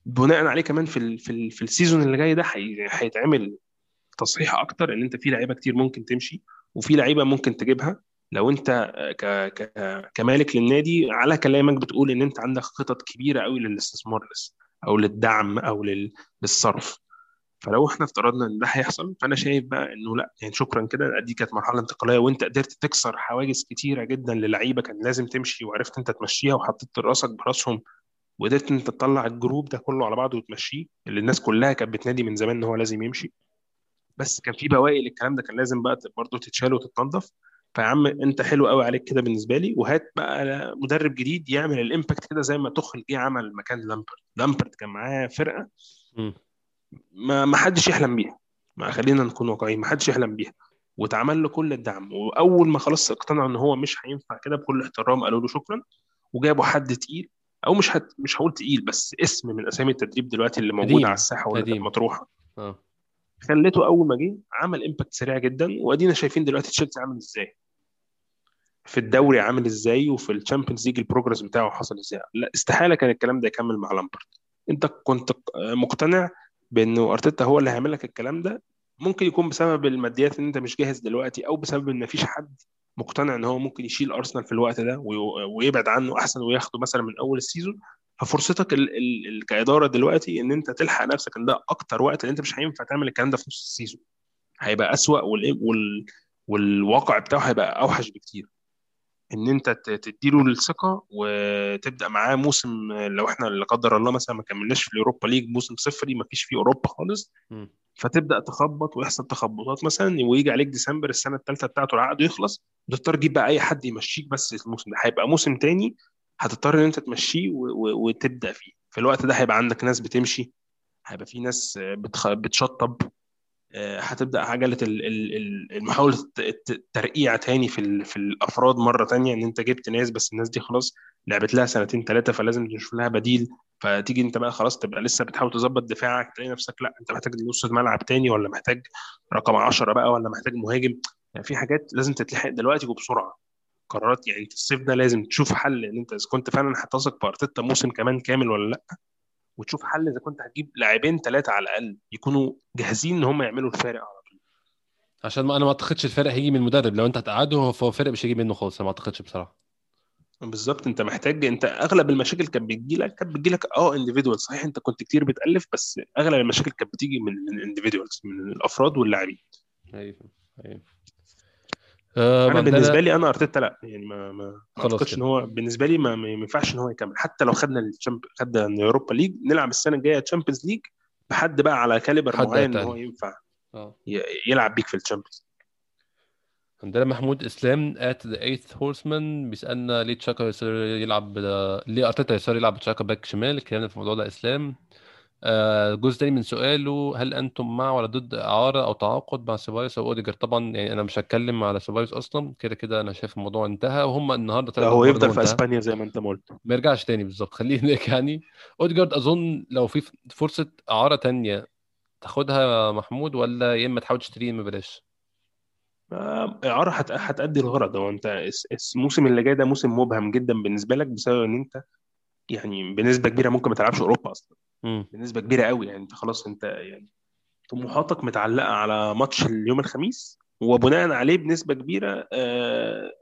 بناء عليه كمان في ال في, ال في ال season اللي جاي ده هي- هيتعمل تصحيح أكتر إن انت في لعيبة كتير ممكن تمشي وفي لعيبة ممكن تجيبها. لو انت ك ك كمالك للنادي على كلامك بتقول إن انت عندك خطط كبيرة قوي للاستثمار لسه أو للدعم أو لل... للصرف. فلو إحنا افترضنا إن ده هيحصل فأنا شايف بقى إنه لأ يعني شكرا كده دي كانت مرحلة انتقالية وأنت قدرت تكسر حواجز كتيرة جدا للعيبة كان لازم تمشي وعرفت أنت تمشيها وحطيت رأسك برأسهم وقدرت أنت تطلع الجروب ده كله على بعضه وتمشيه اللي الناس كلها كانت بتنادي من زمان إن هو لازم يمشي. بس كان في بواقي للكلام ده كان لازم بقى برضه تتشال وتتنضف فيا عم أنت حلو قوي عليك كده بالنسبة لي وهات بقى مدرب جديد يعمل الإمباكت كده زي ما تخل جه عمل مكان لامبرد. لامبرد كان معاه فرقة. ما ما حدش يحلم بيها. ما خلينا نكون واقعيين ما حدش يحلم بيها. واتعمل له كل الدعم. وأول ما خلاص اقتنعوا إن هو مش هينفع كده بكل احترام قالوا له شكرا. وجابوا حد تقيل. أو مش هت... مش هقول تقيل بس اسم من أسامي التدريب دلوقتي اللي موجودة قديم على الساحة كانت قديم. مطروحة. آه. خليته أول ما جه عمل impact سريع جدا. وأدينا شايفين دلوقتي تشيلسي عامل إزاي. في الدوري عامل إزاي وفي الشامبيونز ليج ال progress بتاعه حصل إزاي. لا استحالة كان الكلام ده يكمل مع لامبرد. أنت كنت مقتنع بأنه أرتيتا هو اللي هيعمل لك الكلام ده ممكن يكون بسبب الماديات ان أنت مش جاهز دلوقتي أو بسبب إن مفيش حد مقتنع إن هو ممكن يشيل أرسنال في الوقت ده وي- ويبعد عنه أحسن وياخده مثلا من أول ال season. ففرصتك ال ال كإدارة دلوقتي إن أنت تلحق نفسك إن ده أكتر وقت اللي أنت مش هينفع تعمل الكلام ده في نص ال season. هيبقى أسوأ وال وال والواقع بتاعه هيبقى أوحش بكتير. إن أنت تديله الثقة وتبدأ معاه موسم لو إحنا لا قدر الله مثلا ما كملناش في اليوروبا ليج موسم صفري ما فيش فيه أوروبا خالص. فتبدأ تخبط ويحصل تخبطات مثلا ويجي عليك ديسمبر السنة الثالثه بتاعته العقد يخلص. وتضطر تجيب بقى أي حد يمشيك بس الموسم ده. هيبقى موسم تاني هتضطر إن أنت تمشيه وتبدأ فيه. في الوقت ده هيبقى عندك ناس بتمشي هيبقى في ناس بتخ... بتشطب. هتبدأ عجله ال- ال- ال- المحاولة الت- الت- الترقيع تاني في في الأفراد مرة تانية إن أنت جبت ناس بس الناس دي خلاص لعبت لها سنتين ثلاثة فلازم تشوف لها بديل. فتيجي أنت بقى خلاص تبقى لسه بتحاول تظبط دفاعك تلاقي نفسك لأ أنت محتاج نص ملعب تاني ولا محتاج رقم 10 بقى ولا محتاج مهاجم. يعني في حاجات لازم تتلحق دلوقتي وبسرعة. قرارات يعني الصيف ده لازم تشوف حل إن أنت إذا كنت فعلا هتثق في أرتيتا موسم كمان كامل ولا لأ. وتشوف حل إذا كنت هتجيب لاعبين ثلاثة على الأقل يكونوا جاهزين إن هم يعملوا الفارق على طول. عشان ما أنا ما أعتقدش الفرق هيجي من المدرب. لو أنت هتقعده فهو فرق مش هيجي منه خالص أنا ما أعتقدش بصراحة. بالظبط. أنت محتاج أنت أغلب المشاكل كانت بتجي لك كانت بتجي لك آه individual صحيح أنت كنت كتير بتألف بس أغلب المشاكل كانت بتيجي من ال individuals من الأفراد واللاعبين. أيوه أيوه. آه أنا بالنسبة لي أنا أرتيتا لا يعني ما ما أعتقدش إن هو بالنسبة لي ما, ما ينفعش إن هو يكمل. حتى لو خدنا الشامب خدنا اليوروبا ليج نلعب السنة الجاية تشامبيونز ليج بحد بقى على caliber معين إن هو ينفع ي- يلعب بيك في الشامبيونز. عندنا محمود إسلام at the eighth horseman بيسألنا ليه تشاكا يصر يلعب ليه أرتيتا يصر يلعب تشاكا باك شمال؟ اتكلمنا في الموضوع ده إسلام. آه، جزء تاني من سؤاله هل أنتم مع ولا ضد إعارة أو تعاقد مع سيبايوس أو أوديجارد؟ طبعا يعني أنا مش هتكلم على سيبايوس أصلا كده كده أنا شايف الموضوع انتهى وهم النهارده لا هو يفضل في أسبانيا زي ما أنت ما قلت. ما يرجعش تاني بالظبط خليه هناك يعني. اوديجارد أظن لو في فرصة إعارة تانية تاخدها محمود ولا يا إما تحاول تشتريه من ببلاش آه، إعارة هت- هتأدي الغرض. هو أنت الموسم اللي جاي ده موسم مبهم جدا بالنسبة لك بسبب إن أنت يعني بنسبة كبيرة ممكن ما تلعبش أوروبا أصلا. بنسبة كبيرة قوي. يعني انت خلاص انت يعني طموحاتك متعلقة على ماتش اليوم الخميس وبناء عليه بنسبة كبيرة آه،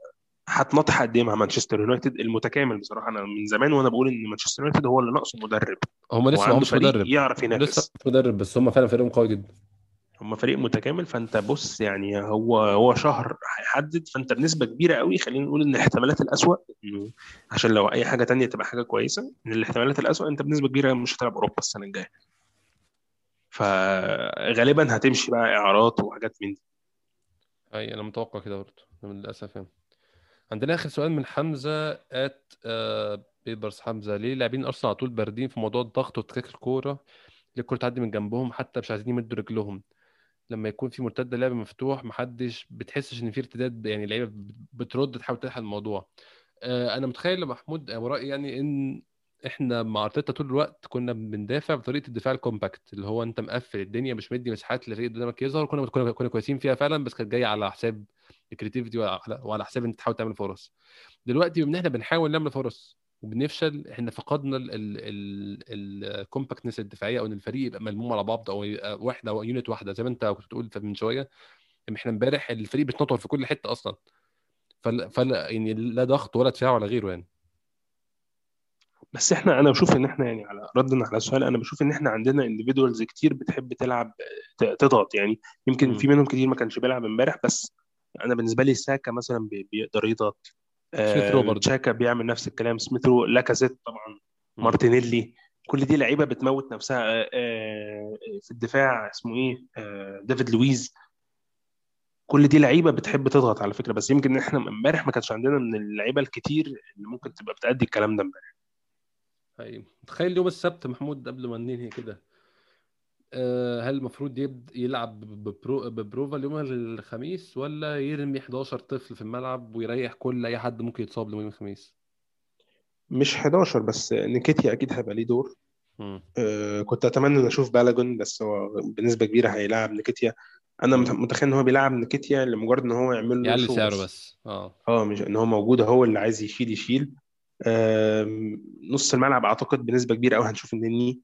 هتنطح قد إيه مع مانشستر يونايتد المتكامل بصراحة. أنا من زمان وأنا بقول إن مانشستر يونايتد هو اللي ناقصه مدرب. هم لسه ما همش مدرب. يعرف لسه ينافس مش مدرب بس هم فعلا فريقهم قوي جدا. هم فريق متكامل فأنت بص يعني هو هو شهر هيحدد فأنت بنسبة كبيرة قوي خلينا نقول إن الاحتمالات الأسوأ إنه عشان لو أي حاجة تانية تبقى حاجة كويسة إن الاحتمالات الأسوأ أنت بنسبة كبيرة مش هتلعب أوروبا السنة الجاية. فغالبا هتمشي بقى إعارات وحاجات من دي. أي أنا متوقع كده برضه للأسف يعني. عندنا آخر سؤال من حمزة ات بيبرز حمزة ليه لاعبين أرسنال على طول باردين في موضوع الضغط وتكاك الكورة؟ ليه الكورة تعدي من جنبهم حتى مش عايزين يمدوا رجلهم؟ لما يكون في مرتدة لعب مفتوح محدش بتحسش إن في ارتداد يعني اللعيبه بترد تحاول تلحق الموضوع. آه، أنا متخيل يا محمود ورأيي يعني إن إحنا مع أرتيتا طول الوقت كنا بندافع بطريقة الدفاع ال compact اللي هو أنت مقفل الدنيا مش مدي مساحات للفريق قدامك يظهر كنا كنا كويسين فيها فعلا بس كانت جاية على حساب ال creativity وعلى حساب أنت تحاول تعمل فرص. دلوقتي بما إحنا بنحاول نعمل فرص وبنفشل إحنا فقدنا ال compactness الدفاعية أو إن الفريق يبقى ملموم على بعض أو يبقى واحدة أو unit واحدة زي ما أنت كنت بتقول من شوية. إحنا إمبارح الفريق بيتنطور في كل حتة أصلا. فلا فلا يعني لا ضغط ولا دفاع ولا غيره يعني. بس إحنا أنا بشوف إن إحنا يعني على ردا على السؤال أنا بشوف إن إحنا عندنا individuals كتير بتحب تلعب تضغط يعني. يمكن. في منهم كتير ما كانش بيلعب إمبارح بس أنا بالنسبة لي ساكا مثلا بي- بيقدر يضغط. سميث رو آه برضه. تشاكا بيعمل نفس الكلام سميث رو لاكازيت طبعا. مارتينيلي كل دي لعيبة بتموت نفسها. آه آه في الدفاع اسمه إيه؟ ديفيد لويز. كل دي لعيبة بتحب تضغط على فكرة بس يمكن إحنا امبارح ما كانش عندنا من اللعيبة الكتير اللي ممكن تبقى بتأدي الكلام ده امبارح. طيب. تخيل يوم السبت محمود قبل ما ننهي كده. هل المفروض يبدأ يلعب ببرو ببروفا اليوم الخميس ولا يرمي 11 طفل في الملعب ويريح كل أي حد ممكن يتصاب يوم الخميس؟ مش 11 بس نكيتيا أكيد هيبقى ليه دور. آه، كنت أتمنى إن أشوف بالاجون بس هو بنسبة كبيرة هيلاعب نكيتيا. أنا. متخيل إن هو بيلعب نكيتيا لمجرد إن هو يعمل له يعلي سعره بس. آه. آه مش إن هو موجود هو اللي عايز يشيل يشيل. آم، نص الملعب أعتقد بنسبة كبيرة قوي هنشوف النني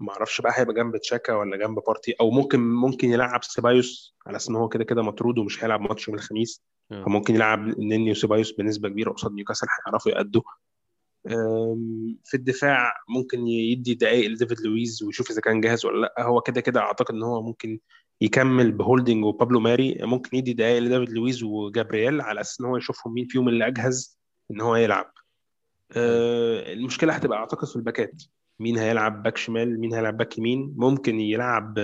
ما أعرفش بقى هيبقى جنب تشاكا ولا جنب بارتي أو ممكن ممكن يلعب سيبايوس على أساس إن هو كده كده مطرود ومش هيلعب ماتش يوم الخميس. آه. فممكن يلعب النني وسيبايوس بنسبة كبيرة قصاد نيوكاسل هيعرفوا يأدوا. في الدفاع ممكن يدي دقايق لديفيد لويز ويشوف إذا كان جاهز ولا لأ. هو كده كده أعتقد إن هو ممكن يكمل بهولدنج وبابلو ماري. ممكن يدي دقايق لديفيد لويز وجابرييل على أساس إن هو يشوفهم مين فيهم اللي أجهز إن هو يلعب. أه، المشكلة هتبقى أعتقد في الباكات. مين هيلعب باك شمال مين هيلعب باك يمين. ممكن يلعب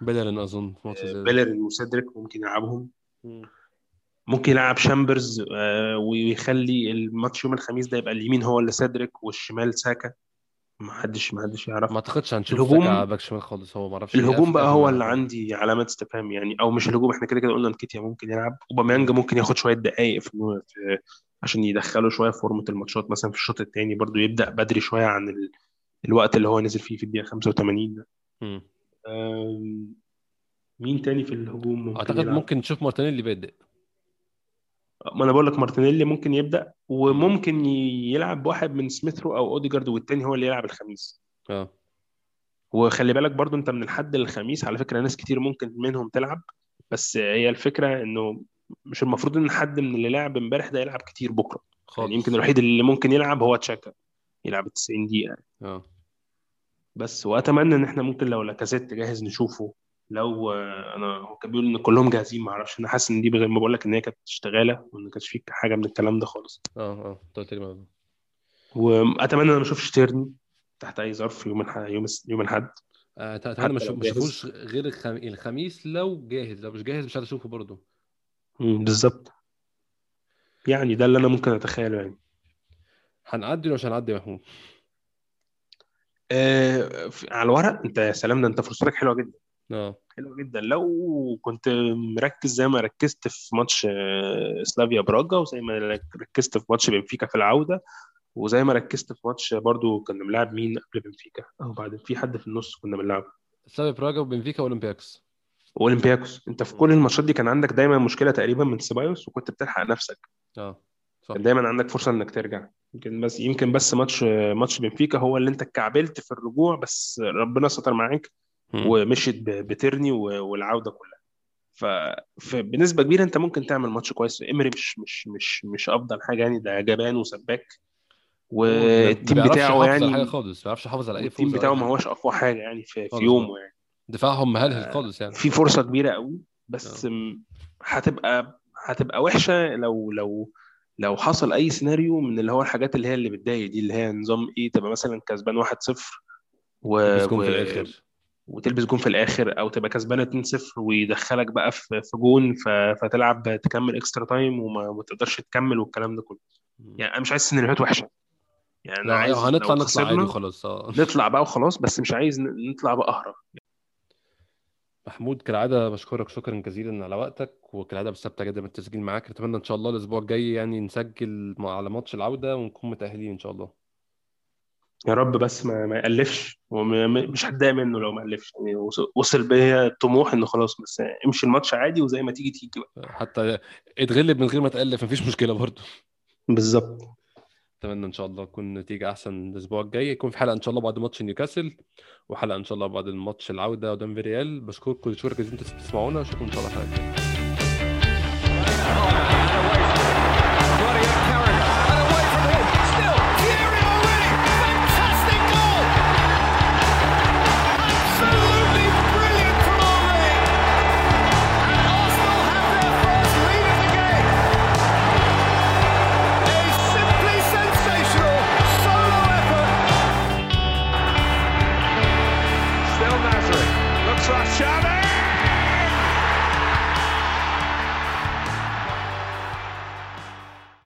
بيلرين أظن ده. بيلرين وسيدريك ممكن يلعبهم. مم. ممكن يلعب شامبرز آه، ويخلي الماتش يوم الخميس ده يبقى اليمين هو اللي سيدريك والشمال ساكا. ما حدش ما حدش يعرف. ما أعتقدش هنشوف الهجوم- باك شمال خالص. هو ما أعرفش الهجوم بقى هو اللي. عندي علامات استفهام يعني. أو مش الهجوم إحنا كده كده قلنا نكيتيا ممكن يلعب. أوباميانج ممكن ياخد شوية دقائق في عشان يدخله شوية فورمة الماتشات. مثلا في الشوط الثاني برضو يبدأ بدري شوية عن ال... الوقت اللي هو نزل فيه في الدقيقة 85 ده. مين تاني في الهجوم ممكن أعتقد يلعب؟ ممكن نشوف مارتينيلي بادئ. ما أنا بقول لك مارتينيلي ممكن يبدأ وممكن يلعب واحد من سميثرو أو أوديجارد والتاني هو اللي يلعب الخميس. آه. وخلي بالك برضو أنت من الحد للخميس على فكرة ناس كتير ممكن منهم تلعب بس هي الفكرة إنه مش المفروض إن حد من اللي لعب امبارح ده يلعب كتير بكرة. خالص يعني يمكن الوحيد اللي ممكن يلعب هو تشاكا. يلعب ال 90 دقيقة. آه. بس وأتمنى إن إحنا ممكن لو لاكازيت جاهز نشوفه. لو آه، أنا هو كان بيقول إن كلهم جاهزين ما أعرفش أنا حاسس إن دي زي ما بقول لك إن هي كانت اشتغالة وإن ما كانش فيه حاجة من الكلام ده خالص. آه آه أنت قلت لي. وأتمنى إن أنا ما أشوفش تيرني تحت أي ظرف يوم الح... يوم يوم الأحد. آه، أتمنى ما. أشوفوش غير الخم... الخميس لو جاهز. لو مش جاهز مش اشوفه برضه. بالظبط. يعني ده اللي أنا ممكن أتخيله يعني. هنعدي ولا مش هنعدي يا محمود؟ آه على الورق. انت يا سلام ده انت فرصتك حلوة جدا. آه. حلوة جدا. لو كنت مركز زي ما ركزت في ماتش آه، سلافيا براجا وزي ما ركزت في ماتش بنفيكا في العودة وزي ما ركزت في ماتش برضو كنا بنلعب مين قبل بنفيكا؟ أو بعد في حد في النص كنا بنلعب سلافيا براجا وبنفيكا واولمبياكس أولمبياكوس. انت في كل الماتشات دي كان عندك دايما مشكلة تقريبا من سيبايوس وكنت بتلحق نفسك. آه صح. كان دايما عندك فرصة إنك ترجع. يمكن بس يمكن بس ماتش ماتش بنفيكا هو اللي انت اتكعبلت في الرجوع بس ربنا ستر معاك. ومشيت بترني والعودة كلها. فبنسبه كبيرة انت ممكن تعمل ماتش كويس. امري مش مش مش مش أفضل حاجة يعني ده جبان وسباك. والتيم بيعرفش بتاعه يحافظ على حاجة يعني خالص ما بيعرفش يحافظ على أي فوز ولا بتاعه ما هوش أقوى حاجة يعني في, في يومه يعني. دفاعهم مهلهل خالص يعني. في فرصة كبيرة قوي بس م- هتبقى هتبقى وحشة لو لو لو حصل أي سيناريو من اللي هو الحاجات اللي هي اللي بتضايق دي اللي هي نظام إيه تبقى مثلا كسبان 1-0 و... و... في الآخر. وتلبس جون في الآخر أو تبقى كسبانه 2-0 ويدخلك بقى في في جون ف... فتلعب تكمل extra time وما ما تقدرش تكمل والكلام ده كله. يعني أنا مش عايز سيناريوهات وحشة. يعني أنا عايز هنطلع نطلع عادي وخلاص. آه. نطلع بقى وخلاص بس مش عايز نطلع بقى أهرب. محمود كالعادة بشكرك شكرا جزيلا على وقتك وكالعادة بستمتع جدا بالتسجيل معاك. أتمنى إن شاء الله الأسبوع الجاي يعني نسجل على ماتش العودة ونكون متأهلين إن شاء الله. يا رب بس ما, ما يألفش ومش هتضايق منه لو ما ألفش يعني وص- وصل بيا الطموح إنه خلاص بس امشي الماتش عادي وزي ما تيجي تيجي بقى. حتى اتغلب من غير ما تألف مفيش مشكلة برضه. بالظبط. أتمنى إن شاء الله تكون نتيجة أحسن الأسبوع الجاي. يكون في حلقة إن شاء الله بعد ماتش نيوكاسل وحلقة إن شاء الله بعد الماتش العودة قدام فيريال. بشكركم شكرا جزيلا أنتوا بتسمعونا. أشوفكم إن شاء الله الحلقة الجايه